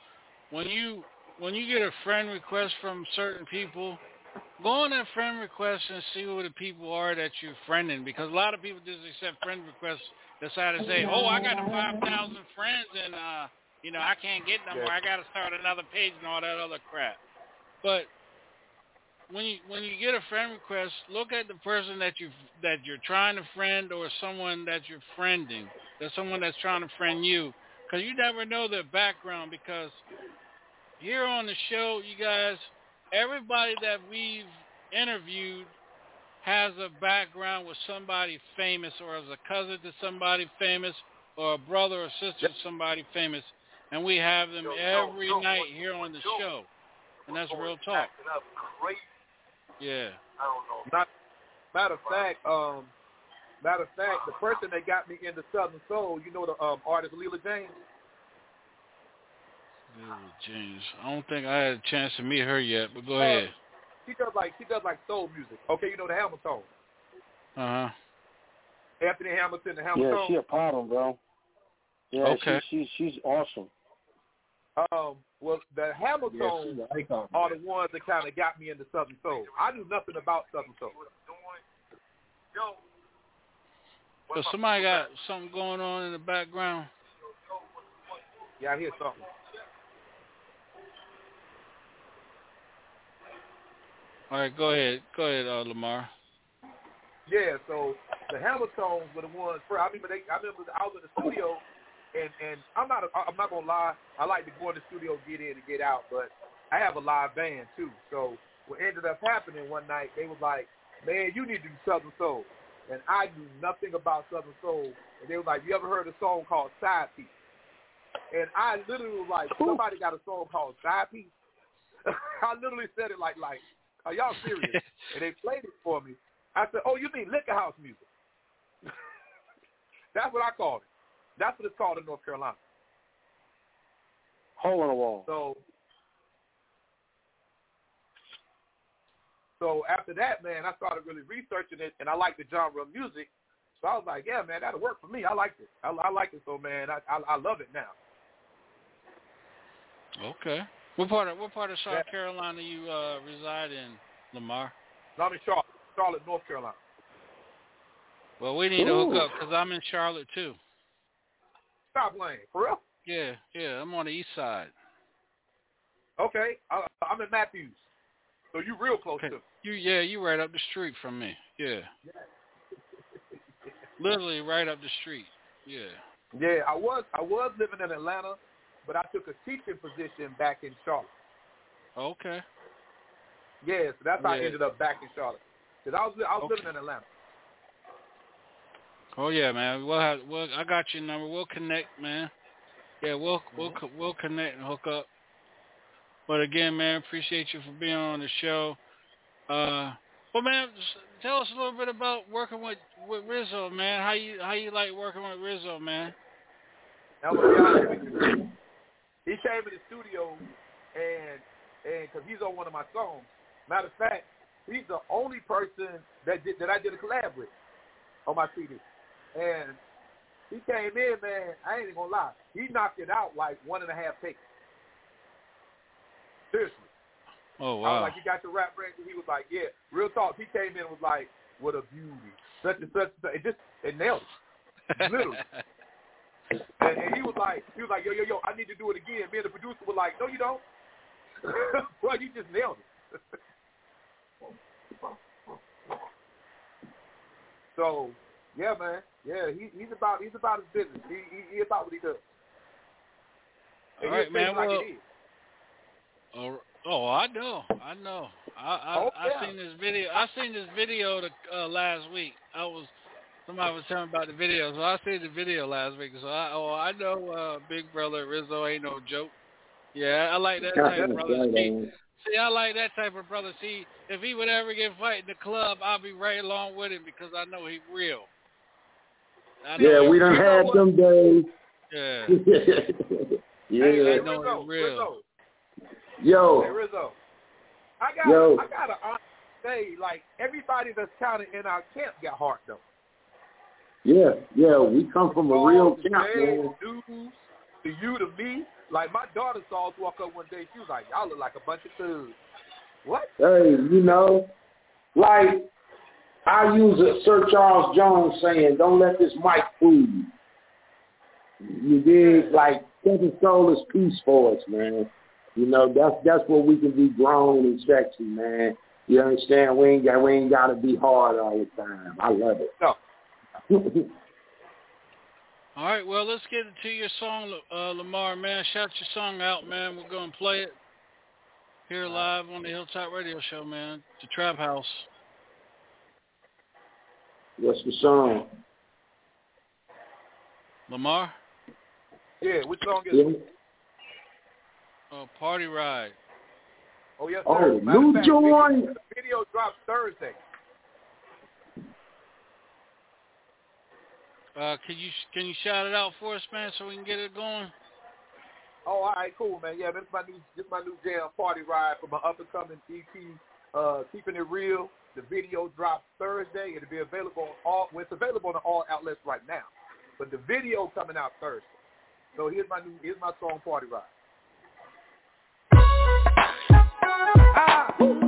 [SPEAKER 3] when you when you get a friend request from certain people, go on that friend request and see who the people are that you're friending. Because a lot of people just accept friend requests, decide to say, "Oh, I got five thousand friends, and uh, you know I can't get no more. I got to start another page and all that other crap." But when you when you get a friend request, look at the person that you that you're trying to friend or someone that you're friending. There's someone that's trying to friend you, because you never know their background. Because here on the show, you guys, everybody that we've interviewed has a background with somebody famous, or as a cousin to somebody famous, or a brother or sister to somebody famous, and we have them every night here on the show, and that's real talk. Yeah. I don't know.
[SPEAKER 11] Not, matter of fact, um, matter of fact, the person that got me into Southern Soul, you know the um, artist Leela James.
[SPEAKER 3] Leela James. I don't think I had a chance to meet her yet, but go
[SPEAKER 11] Uh,
[SPEAKER 3] ahead.
[SPEAKER 11] She does like she does like soul music. Okay, you know the Hamilton.
[SPEAKER 3] Uh huh.
[SPEAKER 11] Anthony Hamilton, the
[SPEAKER 18] Yeah,
[SPEAKER 11] Hamilton.
[SPEAKER 18] she a problem, bro. Yeah,
[SPEAKER 3] Okay.
[SPEAKER 18] she, she, she's awesome.
[SPEAKER 11] Um, well, the Hamiltones
[SPEAKER 6] Yeah, she's icon,
[SPEAKER 11] are the ones that kind of got me into Southern Soul. I knew nothing about Southern Soul.
[SPEAKER 3] So somebody got something going on in the background.
[SPEAKER 11] Yeah, I hear something.
[SPEAKER 3] All right, go ahead. Go ahead, uh, Lamar.
[SPEAKER 11] Yeah, so the Hamiltones were the ones. For I remember they, I remember I was in the studio, and and I'm not, a, I'm not gonna lie. I like to go in the studio, get in and get out, but I have a live band too. So what ended up happening one night, they was like, "Man, you need to do Southern Soul," and I knew nothing about Southern Soul, and they was like, "You ever heard a song called Side Piece?" And I literally was like, "Somebody got a song called Side Piece." I literally said it like, like, "Are y'all serious?" and they played it for me. I said, "Oh, you mean liquor house music?" That's what I called it. That's what it's called in North Carolina.
[SPEAKER 18] Hole in the wall.
[SPEAKER 11] So, so after that, man, I started really researching it, and I like the genre of music. So I was like, yeah, man, that'll work for me. I liked it. I, I like it so, man. I, I I love it now.
[SPEAKER 3] Okay. What part of what part of South Carolina you uh, reside in, Lamar?
[SPEAKER 11] No, I'm in Charlotte, Charlotte, North Carolina.
[SPEAKER 3] Well, we need to hook up because I'm in Charlotte too.
[SPEAKER 11] Stop playing, for real?
[SPEAKER 3] Yeah, yeah, I'm on the east side.
[SPEAKER 11] Okay, I, I'm in Matthews, so you real close
[SPEAKER 3] Okay.
[SPEAKER 11] to. me.
[SPEAKER 3] You yeah, you right up the street from me. Yeah. Literally right up the street. Yeah.
[SPEAKER 11] Yeah, I was I was living in Atlanta, but I took a teaching position back in Charlotte.
[SPEAKER 3] Okay.
[SPEAKER 11] Yeah, so that's how I ended up back in Charlotte. Cause I was I was
[SPEAKER 3] Okay.
[SPEAKER 11] living in Atlanta.
[SPEAKER 3] Oh yeah, man. We'll have well I got your number. We'll connect, man. Yeah, we'll we'll mm-hmm. co- we'll connect and hook up. But again, man, appreciate you for being on the show. Uh, well, man, tell us a little bit about working with with Rizzo, man. How you how you like working with Rizzo, man?
[SPEAKER 11] Honest. He came in the studio and and because he's on one of my songs. Matter of fact, he's the only person that did that I did a collab with on my CD. And he came in, man. I ain't even gonna lie. He knocked it out like one and a half takes. Seriously.
[SPEAKER 3] Oh wow!
[SPEAKER 11] I was like, you got your rap ready? He was like, yeah. Real talk. He came in and was like, what a beauty. Such and such. and such. It just it nailed it. Literally. And, and he was like, he was like, yo, yo, yo, I need to do it again. Me and the producer were like, no, you don't. well, you just nailed it. so, yeah, man, yeah, he, he's about he's about his business. He, he, he about what he does.
[SPEAKER 3] All
[SPEAKER 11] And
[SPEAKER 3] right, man.
[SPEAKER 11] like
[SPEAKER 3] Well,
[SPEAKER 11] it is.
[SPEAKER 3] Oh, I know, I know. I I,
[SPEAKER 11] Oh,
[SPEAKER 3] I seen this video. I seen this video the, uh, last week. I was somebody was telling about the video, so I seen the video last week. So I oh I know uh, Big Brother Rizzo ain't no joke. Yeah, I like that type of brother. See, see, I like that type of brother. See, if he would ever get fight in the club, I'll be right along with him because I know he real. I know
[SPEAKER 8] Yeah,
[SPEAKER 3] he
[SPEAKER 8] we done
[SPEAKER 3] real.
[SPEAKER 8] had them days.
[SPEAKER 3] Yeah.
[SPEAKER 8] yeah.
[SPEAKER 11] Hey, hey,
[SPEAKER 3] I know
[SPEAKER 11] Rizzo, Rizzo, hey,
[SPEAKER 8] Yo,
[SPEAKER 11] Rizzo. I got
[SPEAKER 8] Yo.
[SPEAKER 11] I gotta say, like everybody that's counted in our camp got heart though.
[SPEAKER 8] yeah, yeah, we come from a real camp, man.
[SPEAKER 11] dudes, to you, to me. Like my daughter saw us walk up one day. She was like, "Y'all look like a bunch of thugs." What?
[SPEAKER 8] Hey, you know, like I use a Sir Charles Jones saying, "Don't let this mic fool you." You did Like Southern Soul is peace for us, man. You know, that's that's where we can be grown and sexy, man. You understand? We ain't got we ain't gotta be hard all the time. I love it.
[SPEAKER 11] No.
[SPEAKER 3] All right, well, let's get into your song, uh, Lamar, man. Shout your song out, man. We're going to play it here live on the Hilltop Radio Show, man. The Trap House.
[SPEAKER 8] What's the song?
[SPEAKER 3] Lamar,
[SPEAKER 11] Yeah, which song is
[SPEAKER 8] Yeah.
[SPEAKER 11] it?
[SPEAKER 3] Uh, Party Ride.
[SPEAKER 11] Oh yes, sir.
[SPEAKER 8] Oh,
[SPEAKER 11] Matter
[SPEAKER 8] new
[SPEAKER 11] fact,
[SPEAKER 8] joint.
[SPEAKER 11] Video, the video drops Thursday.
[SPEAKER 3] Uh, can you can you shout it out for us, man, so we can get it going?
[SPEAKER 11] Oh, all right, cool, man. Yeah, this is my new this is my new jam, Party Ride, from my up and coming EP, uh, Keeping It Real. The video drops Thursday. It'll be available on all. Well, it's available on all outlets right now, but the video coming out Thursday. So here's my new here's my song, Party Ride.
[SPEAKER 2] Ah.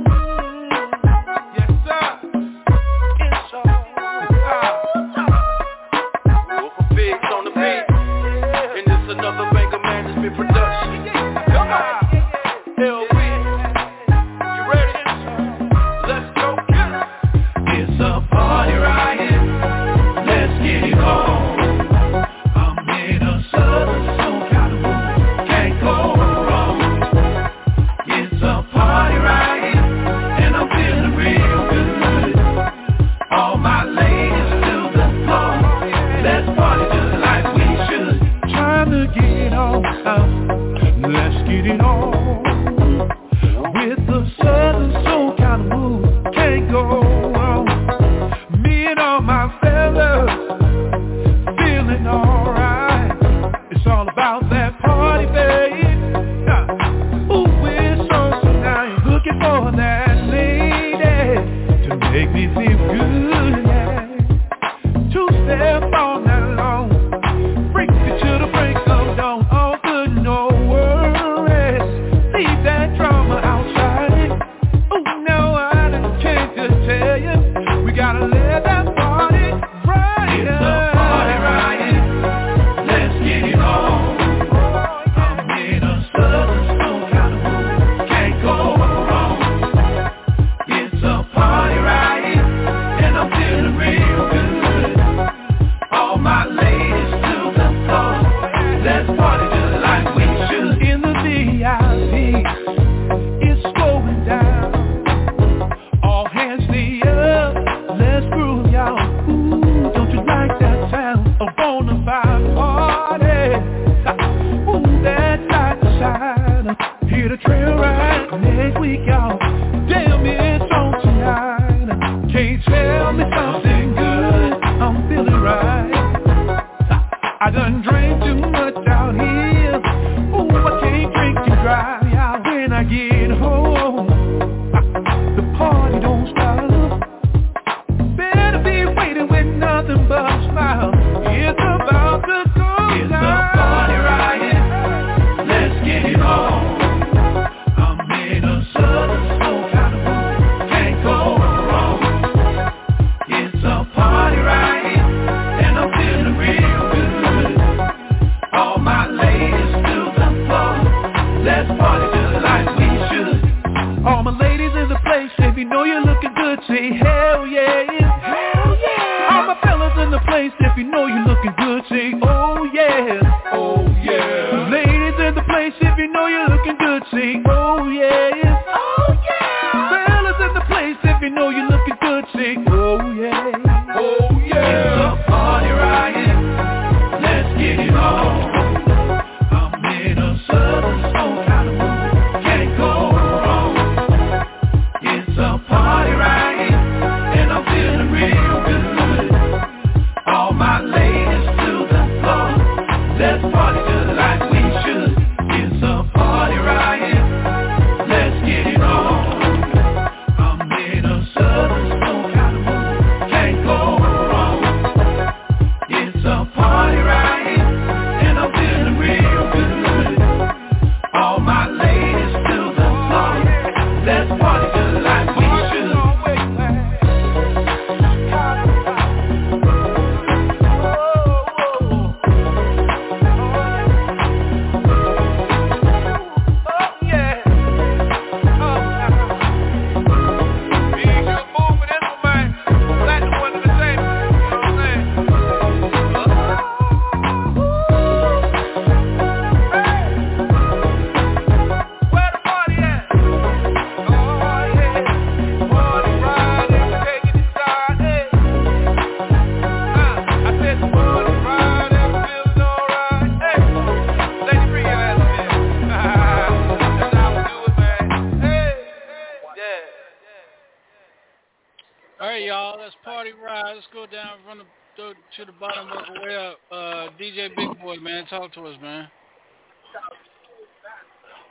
[SPEAKER 3] Talk to us, man.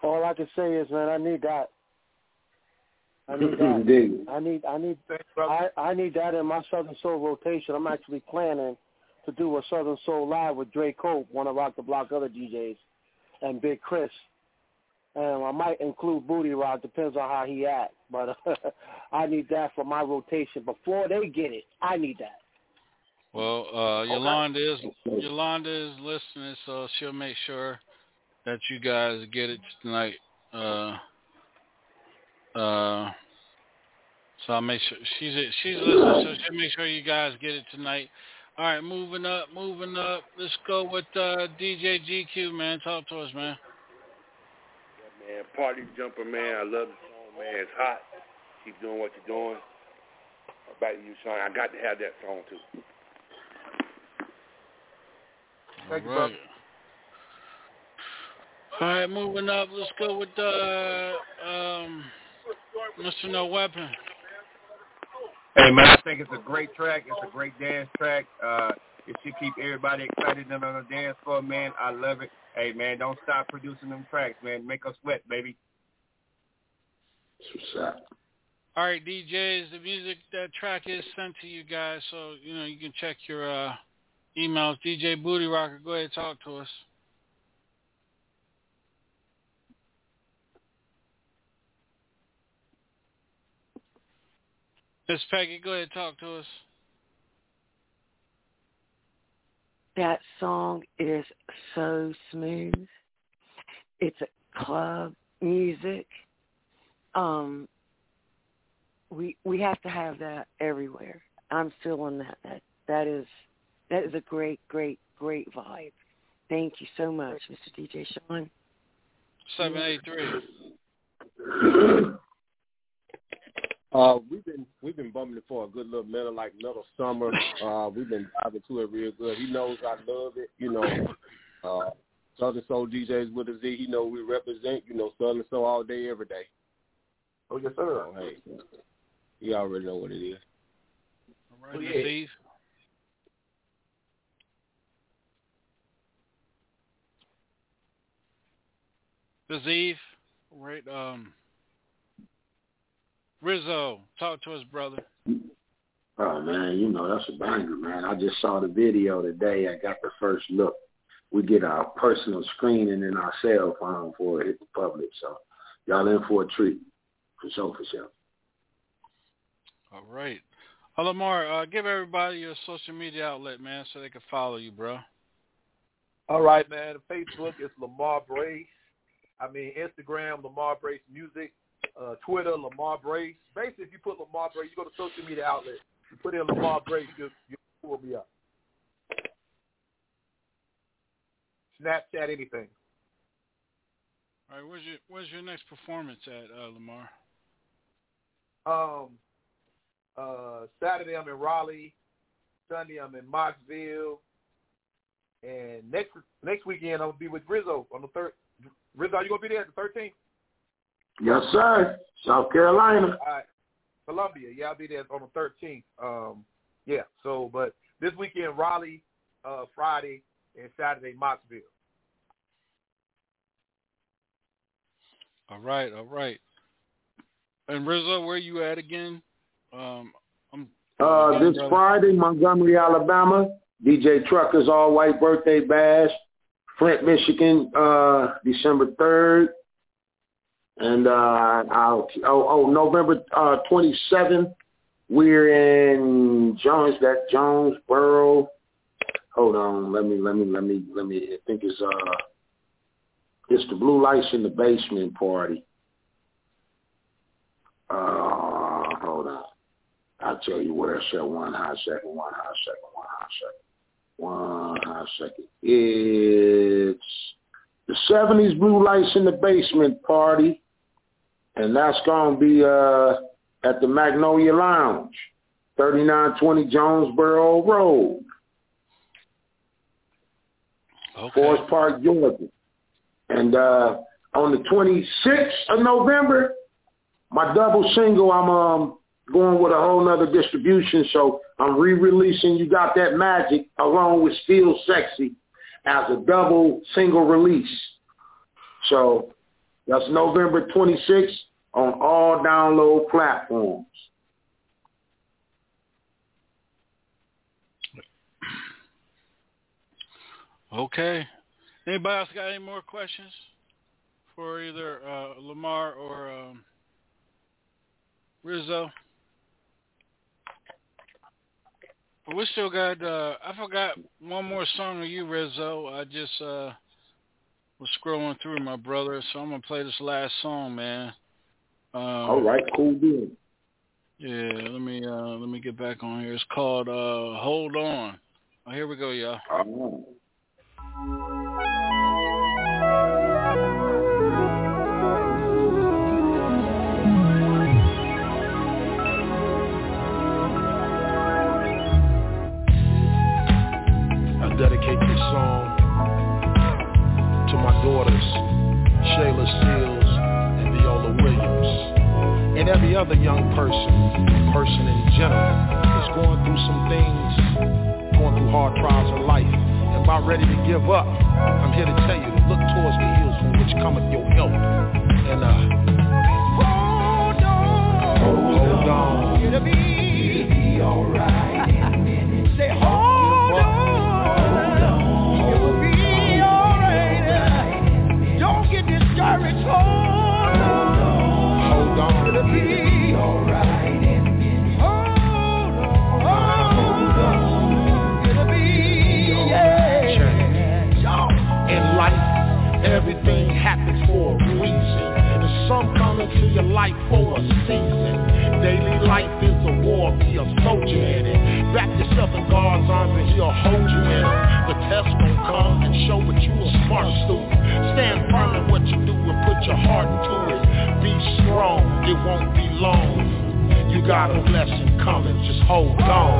[SPEAKER 18] All I can say is, man, I need that. I need that. I need, I need, I, I need that in my Southern Soul rotation. I'm actually planning to do a Southern Soul live with Dre Cope, one of Rock the Block other DJs, and Big Chris. And I might include Booty Rock, depends on how he acts. But I need that for my rotation. Before they get it, I need that.
[SPEAKER 3] Well, uh, Yolanda is Yolanda is listening, so she'll make sure that you guys get it tonight. Uh, uh, so I'll make sure she's she's listening, so she'll make sure you guys get it tonight. All right, moving up, moving up. Let's go with uh, DJ GQ, man. Talk to us, man.
[SPEAKER 5] Man, party jumper, man. I love the song, man. It's hot. Keep doing what you're doing. To you, Sean. I got to have that song too.
[SPEAKER 3] Thank you, brother. All right, moving up. Let's go with uh, um, Mr. No Weapon.
[SPEAKER 19] Hey man, I think it's a great track. It's a great dance track. Uh, it should keep everybody excited and on the dance floor, man. I love it. Hey man, don't stop producing them tracks, man. Make us sweat, baby.
[SPEAKER 3] All right, DJs, the music that track is sent to you guys, so you know you can check your uh, emails. DJ Booty Rocker, go ahead talk to us. Miss Peggy, go ahead talk to us.
[SPEAKER 10] That song is so smooth. It's club music. Um, we we have to have that everywhere. I'm feeling that. That that is that is a great, great, great vibe. Thank you so much, Mr. DJ Sean.
[SPEAKER 3] Seven eight three.
[SPEAKER 6] Uh, we've been we've been bumming it for a good little minute, like little summer. Uh, we've been diving to it real good. He knows I love it. You know, uh, Southern Soul DJs with a Z. He know we represent. You know, Southern Soul all day, every day.
[SPEAKER 5] Oh yes, sir.
[SPEAKER 6] So, hey, you already know what it is.
[SPEAKER 3] All right, Miss Eve. This Eve, right? Um, Rizzo, talk to us, brother.
[SPEAKER 8] Oh man, you know that's a banger, man. I just saw the video today. I got the first look. We get our personal screening in our cell phone for it hit the public. So y'all in for a treat. For sure, for sure.
[SPEAKER 3] All right. Uh, Lamar, uh, give everybody your social media outlet, man, so they can follow you, bro.
[SPEAKER 11] All right, man. Facebook is Lamar Brace. I mean, Instagram, Lamar Brace Music. Uh, Twitter, Lamar Brace. Basically, if you put Lamar Brace, you go to social media outlet. You put in Lamar Brace, you you pull me up. Snapchat, anything.
[SPEAKER 3] All right, where's your where's your next performance at, uh, Lamar?
[SPEAKER 11] Um, uh, Saturday I'm in Raleigh. Sunday I'm in Mocksville. And next next weekend I'm gonna be with Rizzo on the third. Rizzo, are you gonna be there at the 13th?
[SPEAKER 8] Yes, sir. South Carolina.
[SPEAKER 11] All right. Columbia, yeah, I'll be there on the 13th. Um, yeah. So, but this weekend Raleigh, uh, Friday, and Saturday Mocksville.
[SPEAKER 3] All right, all right. And Rizzo, where you at again? Um, I'm
[SPEAKER 8] Uh, this Friday, Montgomery, Alabama. DJ Trucker's All White Birthday Bash. Flint, Michigan, uh, December 3rd. And uh, I'll, oh, oh, November uh, 27th, we're in Jones, that Jonesboro. Hold on, let me, let me, let me, let me. I think it's uh, it's the Blue Lights in the Basement party. Uh, hold on. I'll tell you where I said One hot second, one hot second, one hot second. One second. It's the 70s Blue Lights in the Basement party. And that's going to be uh, at the Magnolia Lounge, 3920 Jonesboro Road.
[SPEAKER 3] Okay.
[SPEAKER 8] Forest Park, Georgia. And uh, on the 26th of November, my double single, I'm um, going with a whole nother distribution. So I'm re-releasing You Got That Magic along with Still Sexy as a double single release. So that's November 26th on all download platforms.
[SPEAKER 3] Okay. Anybody else got any more questions for either uh, Lamar or um, Rizzo? We still got. Uh, I forgot one more song of you, Rizzo. I just uh, was scrolling through my brother, so I'm gonna play this last song, man. Um,
[SPEAKER 8] All right, cool deal.
[SPEAKER 3] Yeah, let me uh, let me get back on here. It's called uh, "Hold On." Oh, here we go, y'all.
[SPEAKER 8] Oh.
[SPEAKER 14] I dedicate this song to my daughters, Shayla Seals and Viola Williams, and every other young person, person in general, that's going through some things, going through hard trials in life, and about ready to give up. I'm here to tell you to look towards the hills from which cometh your help, and uh, hold on, hold on, it'll be, it'll be alright in a minute. Say hold life for a season. Daily life is a war, be a soldier in it. Wrap yourself in God's arms and he'll hold you in it. The test will come and show that you a smart student. Stand firm in what you do and put your heart into it. Be strong, it won't be long. You got a blessing coming, just hold on.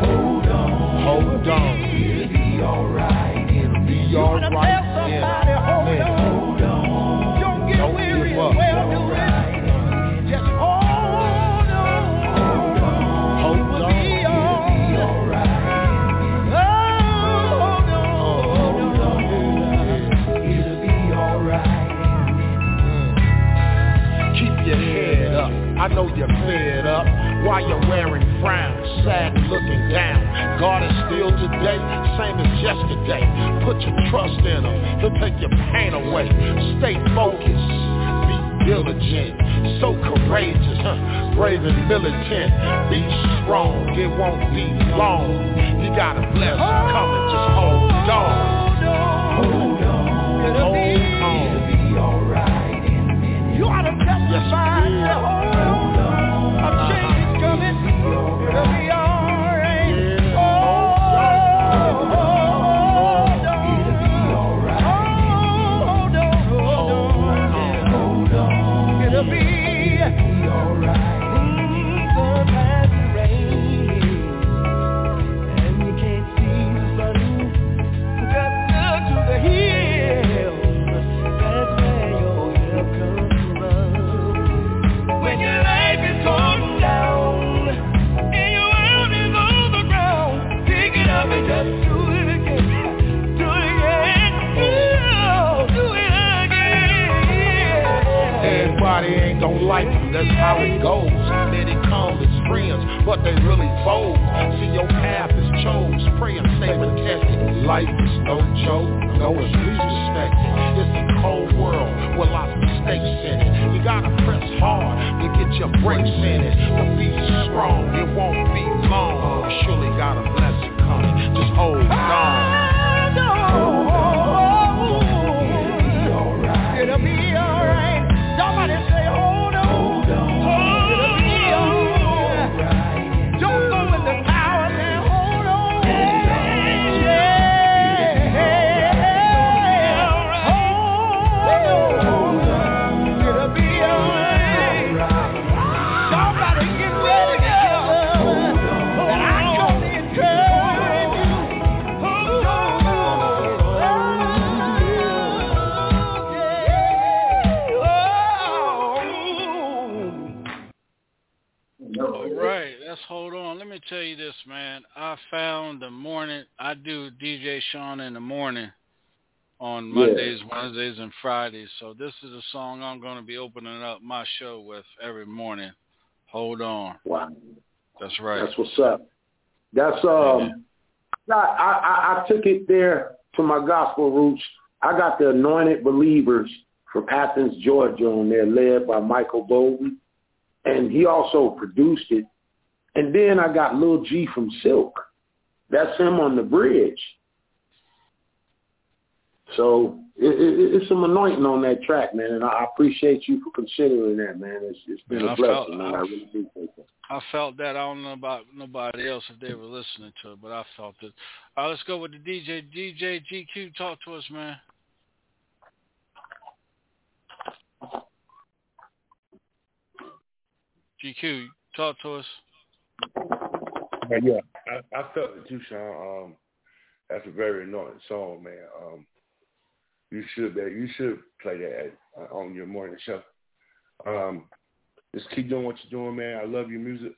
[SPEAKER 14] Hold on. Hold on. It'll be alright. It'll be alright. Yeah. Hold on it'll be all right keep your head up. I know you're fed up. Why you're wearing frowns, sad and looking down. God is still today, same as yesterday. Put your trust in him, he'll take your pain away. Stay focused, Diligent. So courageous. Brave and militant. Be strong. It won't be long. You got a blessing coming. Just hold on. That's how it goes. They they come friends, but they really foes. See your path is chose, pray and stay protected. Life is no joke, no one's disrespected. It's a cold world with lots of mistakes in it. You gotta press hard to get your breaks in it. But be strong, it won't be long. You surely got a blessing coming. Just hold on.
[SPEAKER 3] Sean in the morning on
[SPEAKER 8] Yeah.
[SPEAKER 3] Mondays, Wednesdays, and Fridays. So this is a song I'm going to be opening up my show with every morning. Hold on.
[SPEAKER 8] Wow.
[SPEAKER 3] That's right.
[SPEAKER 8] That's what's up. That's um. I, I I took it there to my gospel roots. I got the Anointed Believers from Athens, Georgia, on there, led by Michael Bowden, and he also produced it. And then I got Lil G from Silk. That's him on the bridge. So it, it, it's some anointing on that track, man, and I appreciate you for considering that, man. It's, it's been
[SPEAKER 3] Yeah, I
[SPEAKER 8] a blessing,
[SPEAKER 3] felt-
[SPEAKER 8] man. I really appreciate that.
[SPEAKER 3] I felt that. I don't know about nobody else if they were listening to it, but I felt it. All right, let's go with the DJ. DJ GQ, talk to us, man. GQ, talk to us.
[SPEAKER 5] Yeah, yeah. I, I felt it too, Sean. Um, that's a very anointing song, man. Um, you should be, you should play that at, uh, on your morning show. Um, just keep doing what you're doing, man. I love your music.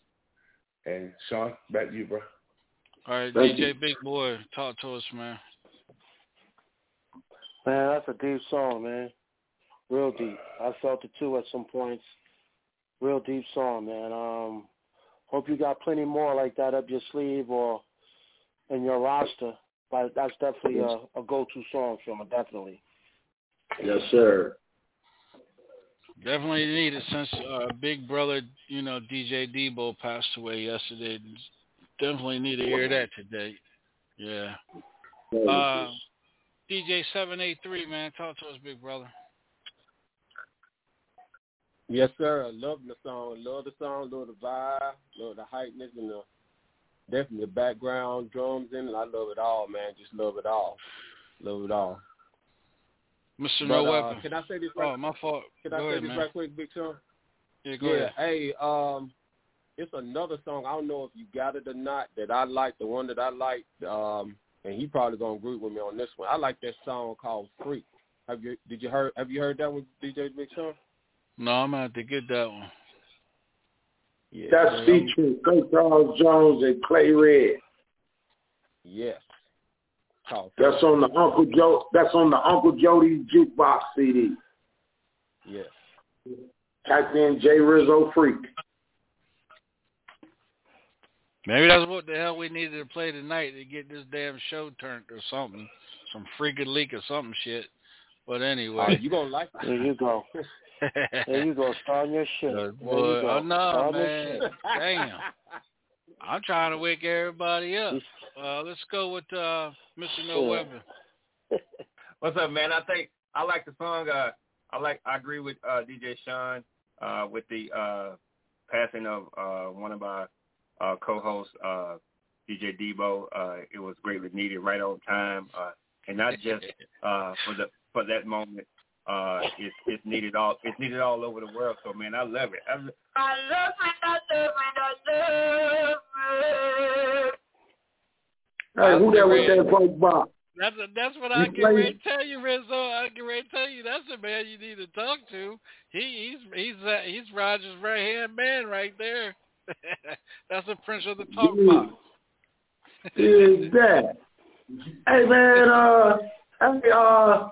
[SPEAKER 5] And Sean, back to you, bro.
[SPEAKER 3] All right,
[SPEAKER 5] Thank
[SPEAKER 3] DJ
[SPEAKER 5] you.
[SPEAKER 3] Big Boy, talk to us, man.
[SPEAKER 18] Man, that's a deep song, man. Real deep. I felt it too at some points. Real deep song, man. Um, hope you got plenty more like that up your sleeve or in your roster. But that's definitely a, a go-to song from it, definitely.
[SPEAKER 8] Yes, sir.
[SPEAKER 3] Definitely need it since uh, Big Brother, you know, DJ Debo passed away yesterday. Definitely need to hear that today. Yeah. Uh, DJ seven eight three, man, talk to us, big brother.
[SPEAKER 6] Yes, sir. I love the song. Love the song. Love the vibe. Love the hypeness and the definitely the background drums in it. I love it all, man. Just love it all. Love it all.
[SPEAKER 3] Mr.
[SPEAKER 6] But,
[SPEAKER 3] No
[SPEAKER 6] uh,
[SPEAKER 3] Weapon.
[SPEAKER 6] Can I say this? Right,
[SPEAKER 3] Oh, my fault.
[SPEAKER 6] Can
[SPEAKER 3] Go
[SPEAKER 6] I say
[SPEAKER 3] ahead,
[SPEAKER 6] this
[SPEAKER 3] man.
[SPEAKER 6] right quick, Big Sean?
[SPEAKER 3] Yeah, go
[SPEAKER 6] yeah.
[SPEAKER 3] ahead.
[SPEAKER 6] Hey, um, it's another song. I don't know if you got it or not. That I like. The one that I like. Um, and he probably gonna agree with me on this one. I like that song called "Freak." Have you did you heard Have you heard that one, DJ Big Sean?
[SPEAKER 3] No, I'm gonna have to get that one.
[SPEAKER 6] Yeah,
[SPEAKER 8] That's
[SPEAKER 6] man, I'm-
[SPEAKER 8] featuring Clay Charles Jones and Clay Red.
[SPEAKER 6] Yes. Called
[SPEAKER 8] That's on the Uncle Joe. That's on the Uncle Jody jukebox CD.
[SPEAKER 6] Yes.
[SPEAKER 8] Type in J Rizzo Freak.
[SPEAKER 3] Maybe that's what the hell we needed to play tonight to get this damn show turned or something. Some freaking leak or something shit. But anyway.
[SPEAKER 6] Oh, you gonna like
[SPEAKER 18] There you go. there you go. Start your shit. There
[SPEAKER 3] Boy,
[SPEAKER 18] you go.
[SPEAKER 3] oh no,
[SPEAKER 18] Start
[SPEAKER 3] man.
[SPEAKER 18] shit.
[SPEAKER 3] Damn. I'm trying to wake everybody up. Uh, let's go with uh, Mr. No
[SPEAKER 19] Sure.
[SPEAKER 3] Weapon.
[SPEAKER 19] What's up, man? I think I like the song. Uh, I like. I agree with uh, DJ Sean uh, with the uh, passing of uh, one of our uh, co-hosts, uh, DJ Debo. Uh, it was greatly needed, right on time, uh, and not just uh, for the for that moment. Uh, it's it's needed all it's needed all over the world. So man, I love it. I,
[SPEAKER 13] I love it, I love it, I love it.
[SPEAKER 8] Hey, who that with that funk box?
[SPEAKER 3] That's that's what
[SPEAKER 8] You
[SPEAKER 3] I get
[SPEAKER 8] play-
[SPEAKER 3] ready to tell you, Rizzo. I get ready to tell you that's the man you need to talk to. He he's he's uh, he's Roger's right hand man right there. that's the prince of the talk
[SPEAKER 8] Dude.
[SPEAKER 3] box.
[SPEAKER 8] Is that? Hey man, uh, hey, uh,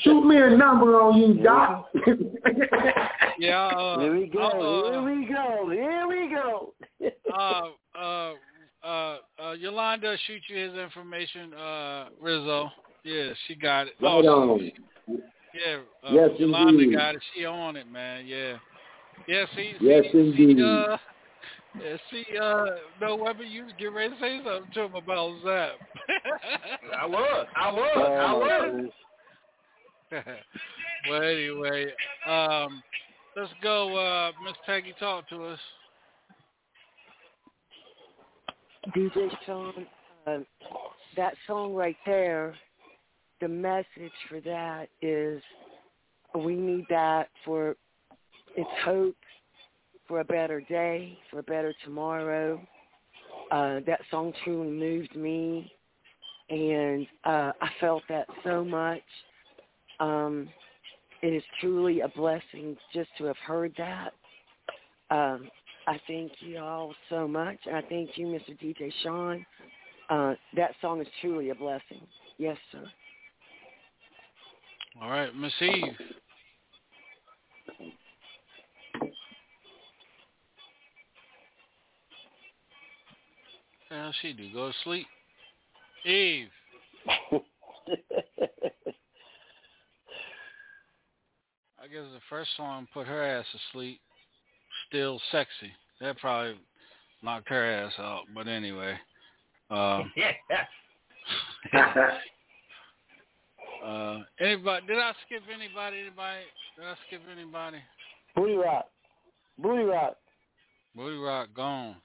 [SPEAKER 8] shoot me a number on you, Doc.
[SPEAKER 3] Yeah. Uh,
[SPEAKER 18] Here we go.
[SPEAKER 3] uh,
[SPEAKER 18] Here we go. Here we go.
[SPEAKER 3] uh, uh, uh, uh, Yolanda shoot you his information, uh, Rizzo. Yeah, she got it.
[SPEAKER 8] Right
[SPEAKER 3] Oh,
[SPEAKER 8] on.
[SPEAKER 3] Yeah, uh,
[SPEAKER 8] Yes,
[SPEAKER 3] Yolanda
[SPEAKER 8] indeed.
[SPEAKER 3] got it. She on it, man. Yeah. Yeah, see,
[SPEAKER 8] Yes,
[SPEAKER 3] see,
[SPEAKER 8] indeed.
[SPEAKER 3] see, uh, yeah, see, uh, no weapon. You was getting ready to say something to him about Zapp.
[SPEAKER 19] I was. I was.
[SPEAKER 18] Oh,
[SPEAKER 19] I
[SPEAKER 18] my
[SPEAKER 19] was.
[SPEAKER 3] Well, anyway, um, let's go, uh, Miss Peggy. Talk to us.
[SPEAKER 10] DJ Sean, uh, that song right there, the message for that is we need that for it's hope for a better day, for a better tomorrow. Uh, that song truly moved me, and uh, I felt that so much. Um, it is truly a blessing just to have heard that. Um, I thank you all so much. and I thank you, Mr. DJ Sean. Uh, that song is truly a blessing. Yes, sir.
[SPEAKER 3] All right, Miss Eve. What the hell she do? Go to sleep? Eve. I guess the first song put her ass to sleep. Still sexy. That probably knocked her ass out. But anyway. Um,
[SPEAKER 19] yeah.
[SPEAKER 3] uh, anybody? Did I skip anybody? Anybody? Did I skip anybody?
[SPEAKER 18] Booty rock. Booty rock.
[SPEAKER 3] Booty Rock gone.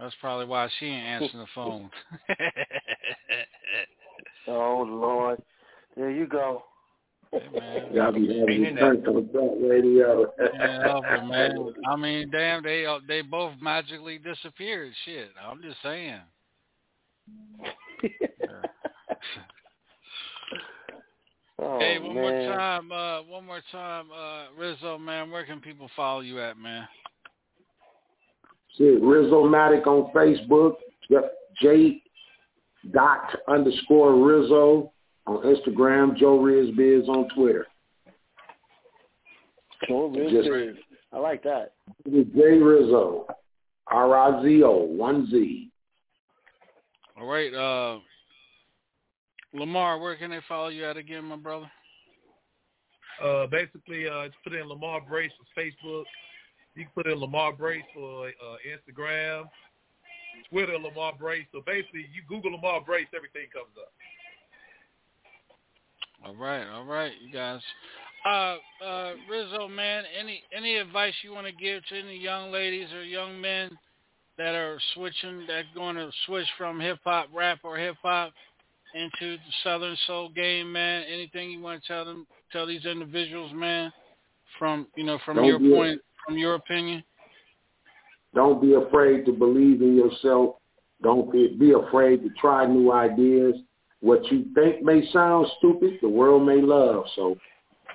[SPEAKER 3] That's probably why she ain't answering the phone.
[SPEAKER 18] Oh Lord. There you go.
[SPEAKER 8] Y'all be having me turned on that radio.
[SPEAKER 3] yeah, man. I mean, damn, they uh, they both magically disappeared. Shit, I'm just saying.
[SPEAKER 18] Oh,
[SPEAKER 3] hey, one
[SPEAKER 18] man.
[SPEAKER 3] more time, uh, one more time, uh, Rizzo, man. Where can people follow you at, man?
[SPEAKER 8] Shit, Rizzo Matic on Facebook. Yep, J dot underscore Rizzo on Instagram. Joe Riz Biz on Twitter.
[SPEAKER 18] Joe Riz
[SPEAKER 8] Just-
[SPEAKER 18] Biz. I like that.
[SPEAKER 8] It is J Rizzo. R I Z O, one Z.
[SPEAKER 3] All right, uh, Lamar, where can they follow you at again, my brother?
[SPEAKER 11] Uh, basically, uh, just put in Lamar Brace for Facebook. You can put in Lamar Brace for uh, Instagram, Twitter, Lamar Brace. So basically, you Google Lamar Brace, everything comes up.
[SPEAKER 3] All right, all right, you guys. Uh, uh, Rizzo, man, any any advice you want to give to any young ladies or young men that are switching, that going to switch from hip hop, rap, or hip hop into the Southern Soul game, man? Anything you want to tell them, tell these individuals, man, from you know, from
[SPEAKER 8] Don't
[SPEAKER 3] your point, from your opinion?
[SPEAKER 8] Don't be afraid to believe in yourself. Don't be, be afraid to try new ideas. What you think may sound stupid, the world may love. So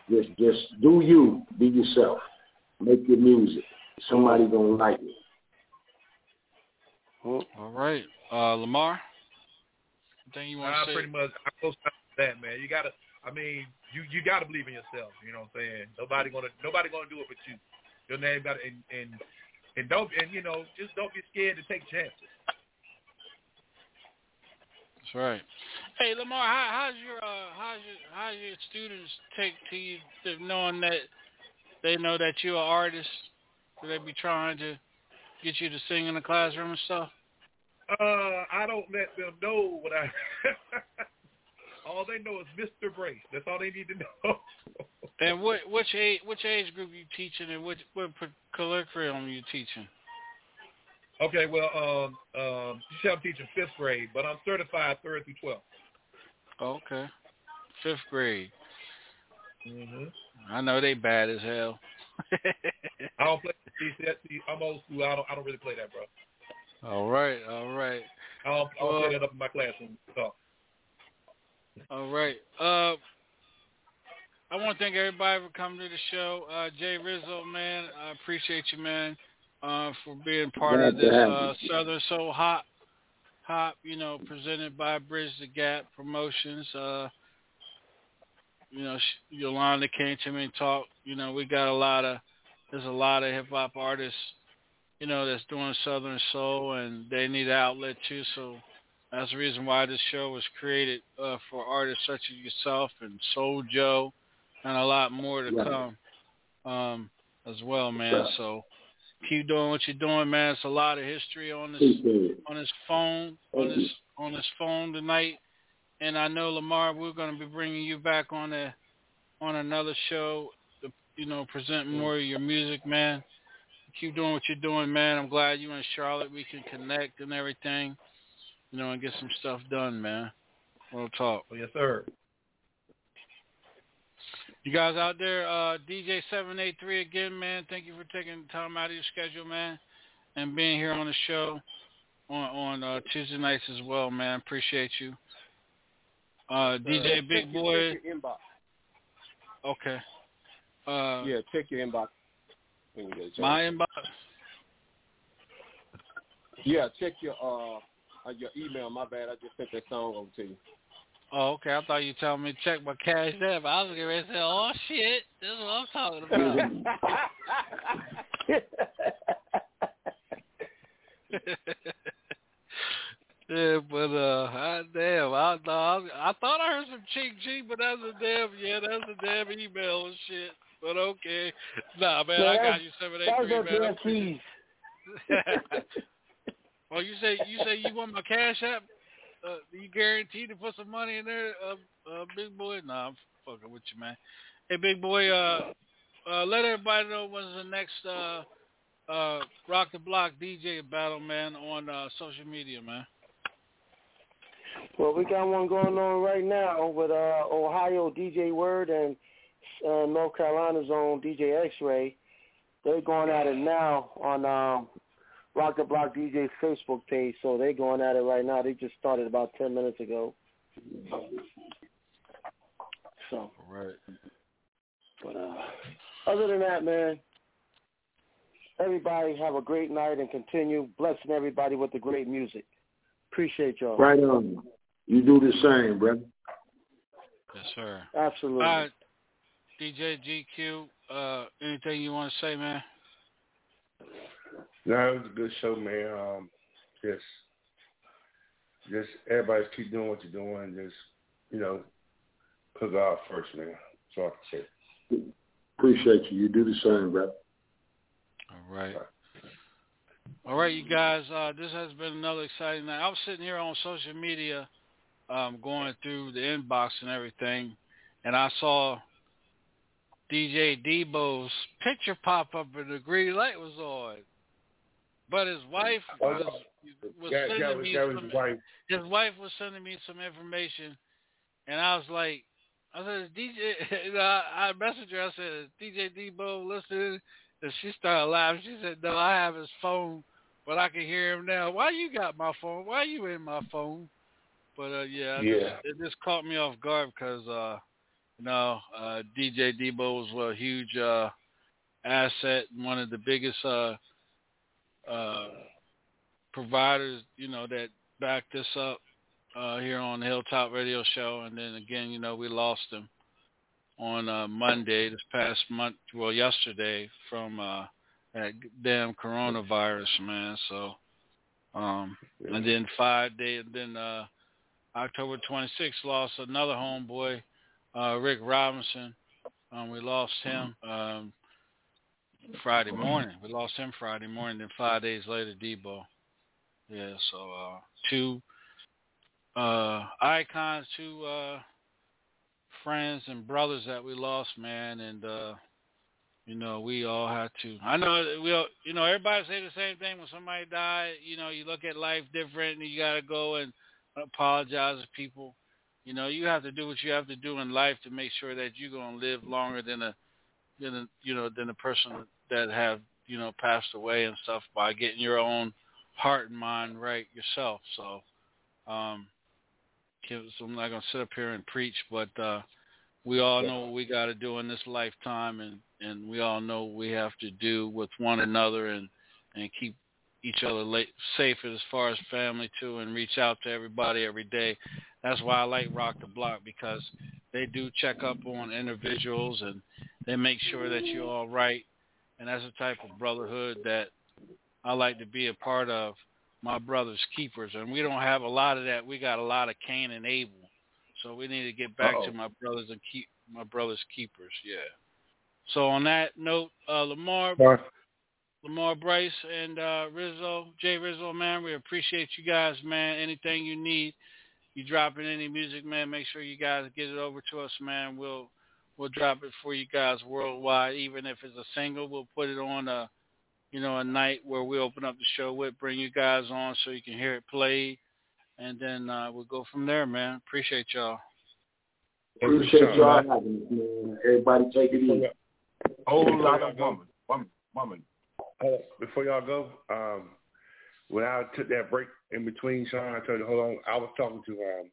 [SPEAKER 8] just just do you. Be yourself. Make your music. Somebody gonna like it.
[SPEAKER 3] All right, uh, Lamar. Anything you want to say?
[SPEAKER 11] pretty much I go with that, man. You gotta, I mean, you you gotta believe in yourself. You know what I'm saying? Nobody gonna nobody gonna do it but you. Your name got and and and don't and you know just don't be scared to take chances.
[SPEAKER 3] That's right. Hey Lamar, how, how's your uh, how's your how's your students take to you to knowing that they know that you're an artist? Do they be trying to get you to sing in the classroom and stuff?
[SPEAKER 11] Uh, I don't let them know what I. all they know is Mr. Brace. That's all they need to know.
[SPEAKER 3] and what which age which age group you teaching and which what curriculum you teaching?
[SPEAKER 11] Okay, well, um, um, you said I'm teaching fifth grade, but I'm certified third through twelfth.
[SPEAKER 3] Okay, fifth grade.
[SPEAKER 11] Mm-hmm.
[SPEAKER 3] I know they bad as hell.
[SPEAKER 11] I don't play CCSC. I'm old school. I don't. I don't really play that, bro.
[SPEAKER 3] All right, all right.
[SPEAKER 11] I don't, I don't
[SPEAKER 3] Well-
[SPEAKER 11] play that up in my classroom. So.
[SPEAKER 3] All right. Uh, I want to thank everybody for coming to the show. Uh, Jay Rizzo, man, I appreciate you, man, uh, for being part
[SPEAKER 8] Glad
[SPEAKER 3] of this uh, Southern Soul Hop, Hop, you know, presented by Bridge the Gap Promotions. Uh, you know, Yolanda came to me and talked. You know, we got a lot of, there's a lot of hip hop artists, you know, that's doing Southern Soul, and they need an outlet too. So that's the reason why this show was created uh, for artists such as yourself and Soul Joe, and a lot more to
[SPEAKER 8] Right.
[SPEAKER 3] come um, as well, man. So keep doing what you're doing, man. It's a lot of history on this on this phone on
[SPEAKER 8] Thank
[SPEAKER 3] this on this phone tonight. And I know Lamar, we're going to be bringing you back on a on another show to you know present more of your music, man. Keep doing what you're doing, man. I'm glad you and Charlotte we can connect and everything, you know, and get some stuff done, man. We'll talk.
[SPEAKER 11] Yes, sir.
[SPEAKER 3] You guys out there, uh, DJ seven eight three again, man. Thank you for taking time out of your schedule, man, and being here on the show on on uh, Tuesday nights as well, man. Appreciate you. Uh, DJ Big Boy.
[SPEAKER 6] check your inbox.
[SPEAKER 3] Okay. Uh,
[SPEAKER 6] yeah, check your inbox. when you get a
[SPEAKER 3] my inbox.
[SPEAKER 6] Yeah, check your uh uh, your email. My bad. I just sent that song over to you.
[SPEAKER 3] Oh, okay. I thought you were telling me to check my cash app. I was getting ready to say, "Oh shit, this is what I'm talking about." yeah, but uh, I, damn, I thought I thought I heard some cheek cheek, but that's a damn yeah, that's a damn email and shit. But okay, nah, man, I got you seven eight three, man. oh, you say you say you want my cash app? Uh, you guaranteed to put some money in there, uh, uh, big boy? Nah, I'm fucking with you, man. Hey, big boy, uh, uh, let everybody know when's the next uh, uh, Rock the Block DJ battle, man, on uh, social media, man.
[SPEAKER 18] Well, we got one going on right now with uh, Ohio DJ Word and uh, North Carolina's own DJ X-Ray. They're going at it now on um, Rock the Block DJ's Facebook page, so they're going at it right now. They just started about 10 minutes ago. So,
[SPEAKER 3] right.
[SPEAKER 18] But uh, other than that, man, everybody have a great night and continue blessing everybody with the great music. Appreciate y'all.
[SPEAKER 8] Right on. You do the same, brother.
[SPEAKER 3] Yes, sir.
[SPEAKER 18] Absolutely.
[SPEAKER 3] All right, DJ GQ, uh, anything you want to say, man?
[SPEAKER 5] No, it was a good show, man. Um, just, just everybody just keep doing what you're doing. Just, you know, put God first, man. That's all I can say.
[SPEAKER 8] Appreciate you. You do the same, bro.
[SPEAKER 3] All right. All right, you guys. Uh, this has been another exciting night. I was sitting here on social media, um, going through the inbox and everything, and I saw DJ Debo's picture pop up, and the green light was on. But his wife was was
[SPEAKER 5] That- that
[SPEAKER 3] sending
[SPEAKER 5] was-
[SPEAKER 3] me some.
[SPEAKER 5] his wife.
[SPEAKER 3] His wife was sending me some information, and I was like, I said, DJ, I, I messaged her. I said, "Is DJ Debo listening, and she started laughing. She said, No, I have his phone, but I can hear him now. Why you got my phone? Why you in my phone? But uh, yeah, it
[SPEAKER 5] Yeah.
[SPEAKER 3] Just, it just caught me off guard because uh, you know, uh, DJ Debo was a huge uh, asset and one of the biggest uh, uh, providers, you know, that backed us up uh, here on the Hilltop Radio Show. And then again, you know, we lost him on uh, Monday, this past month, well, yesterday, from uh, that damn coronavirus, man. So, um, and then five days, then uh, October 26th, lost another homeboy, uh, Rick Robinson. Um, we lost him um, Friday morning. We lost him Friday morning. Then five days later, Debo. Yeah, so uh, two uh, icons, two uh, friends and brothers that we lost, man, and uh, you know we all had to. I know we, all, you know, everybody say the same thing when somebody died. You know, you look at life different, and you got to go and apologize to people. You know, you have to do what you have to do in life to make sure that you're gonna live longer than a than a you know than a person that have you know passed away and stuff by getting your own heart and mind right yourself. So, um, I'm not gonna sit up here and preach, but uh, we all know what we got to do in this lifetime, and and we all know what we have to do with one another and and keep each other safe as far as family too, and reach out to everybody every day. That's why I like Rock the Block because they do check up on individuals and they make sure that you're all right. And that's the type of brotherhood that I like to be a part of. My brother's keepers, and we don't have a lot of that. We got a lot of Cain and Abel, so we need to get back Uh-oh. to my brothers and keep my brothers keepers. Yeah. So on that note, uh, Lamar, Lamar Bryce and uh, Rizzo, Jay Rizzo, man, we appreciate you guys, man. Anything you need, you dropping any music, man, make sure you guys get it over to us, man. We'll we'll drop it for you guys worldwide. Even if it's a single, we'll put it on a you know a night where we open up the show with, bring you guys on so you can hear it played, and then uh, we'll go from there, man. Appreciate y'all.
[SPEAKER 8] Appreciate y'all having us, man. Everybody take it easy.
[SPEAKER 5] Whole lot of woman, woman, woman before y'all go, um, when I took that break in between, Sean, I told you, hold on. I was talking to um,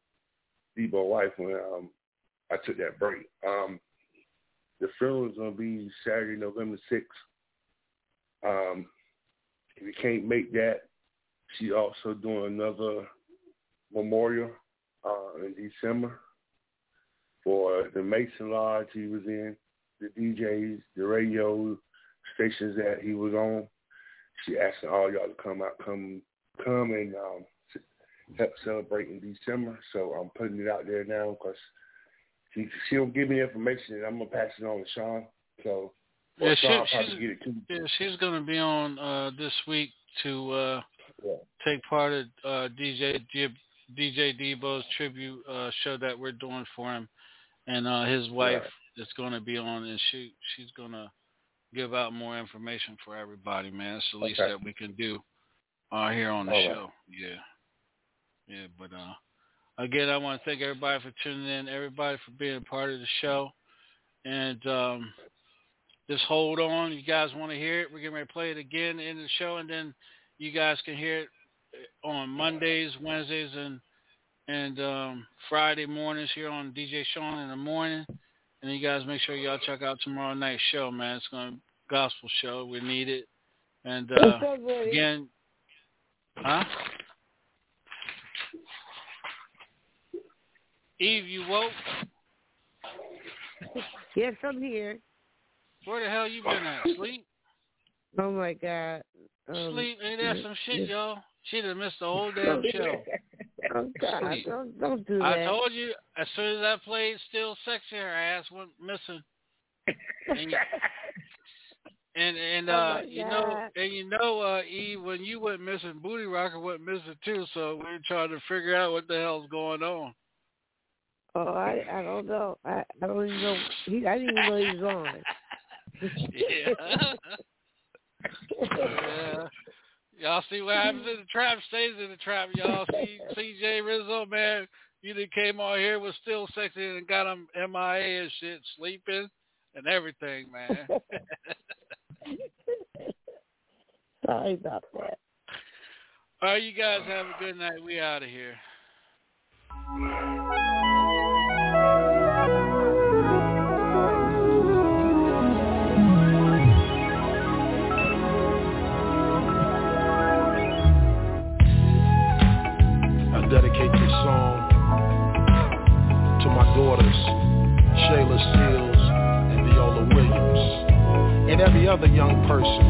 [SPEAKER 5] Debo's wife when um, I took that break. Um, the funeral is going to be Saturday, November 6th. Um, if you can't make that, she's also doing another memorial uh, in December for the Mason Lodge he was in, the DJs, the radio, stations that he was on. She asked all y'all to come out, come, come and um, help celebrate in December. So I'm putting it out there now because she she don't give me information, and I'm gonna pass it on to Sean. So
[SPEAKER 3] yeah, she, she's, yeah, she's gonna be on uh, this week to uh, yeah. take part of uh, DJ DJ Debo's tribute uh, show that we're doing for him, and uh, his wife right. is going to be on, and she she's gonna give out more information for everybody, man. It's the least okay. that we can do uh, here on the All show. Right. Yeah. Yeah, but uh, again, I want to thank everybody for tuning in, everybody for being a part of the show. And um, just hold on. You guys want to hear it? We're getting ready to play it again in the show, and then you guys can hear it on Mondays, Wednesdays, and and um, Friday mornings here on DJ Sean in the morning. And you guys make sure y'all check out tomorrow night's show, man. It's going to gospel show. We need it. And uh, again, huh? Eve, you woke?
[SPEAKER 9] Yes, I'm here.
[SPEAKER 3] Where the hell you been at? Sleep?
[SPEAKER 9] Oh my God.
[SPEAKER 3] Um, Sleep? Ain't that some shit, y'all? She'd have missed the whole damn show.
[SPEAKER 9] oh God, don't, don't do that. I
[SPEAKER 3] told you, as soon as I played Still Sexy, her ass went missing. and, and, and oh uh, oh you know, and you know, uh, Eve, when you went missing, Booty Rocker went missing too. So we're trying to figure out what the hell's going on.
[SPEAKER 9] Oh, I I don't know. I I don't even know. He I didn't even know he was on.
[SPEAKER 3] yeah. yeah. Y'all see what happens in the trap stays in the trap. Y'all see CJ Rizzo, man. You that came on here was still sexy and got him MIA and shit, sleeping and everything, man.
[SPEAKER 9] Sorry about that.
[SPEAKER 3] All right, you guys have a good night. We out of here.
[SPEAKER 14] Daughters, Shayla Seals and Viola Williams, and every other young person,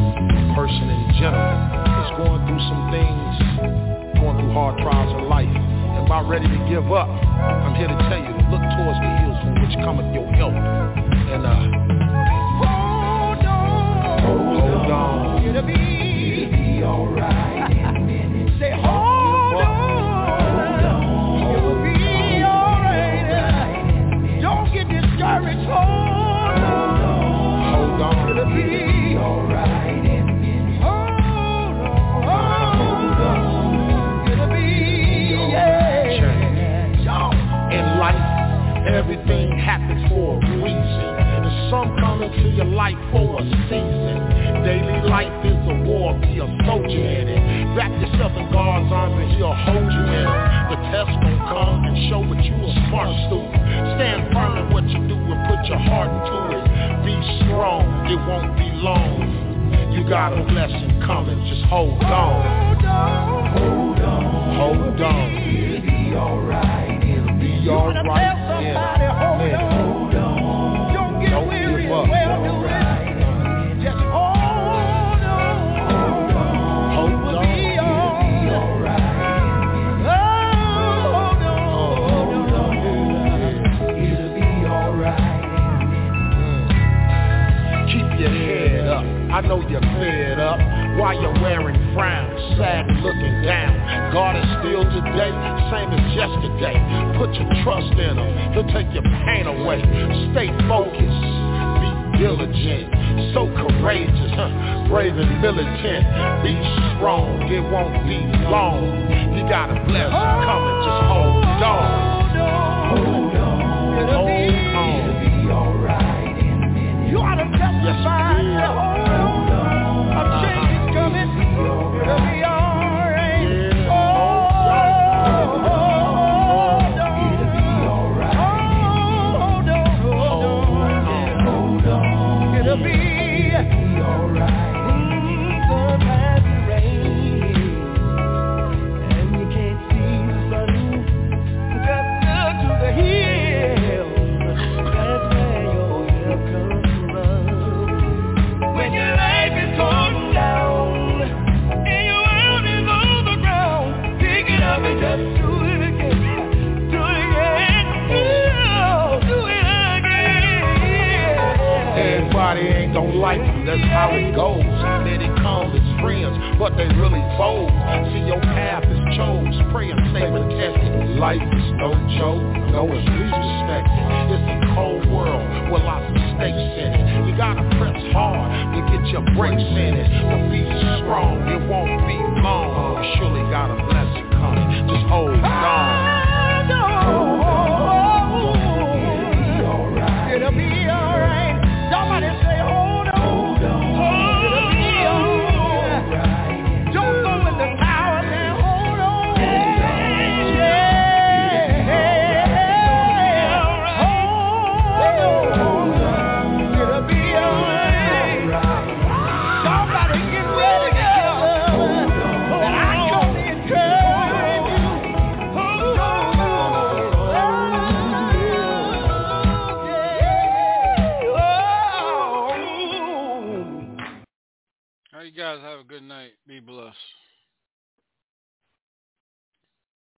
[SPEAKER 14] person in general, is going through some things, going through hard trials in life, and
[SPEAKER 2] about ready to give up, I'm here to tell you to look towards the hills from which cometh your help. And uh,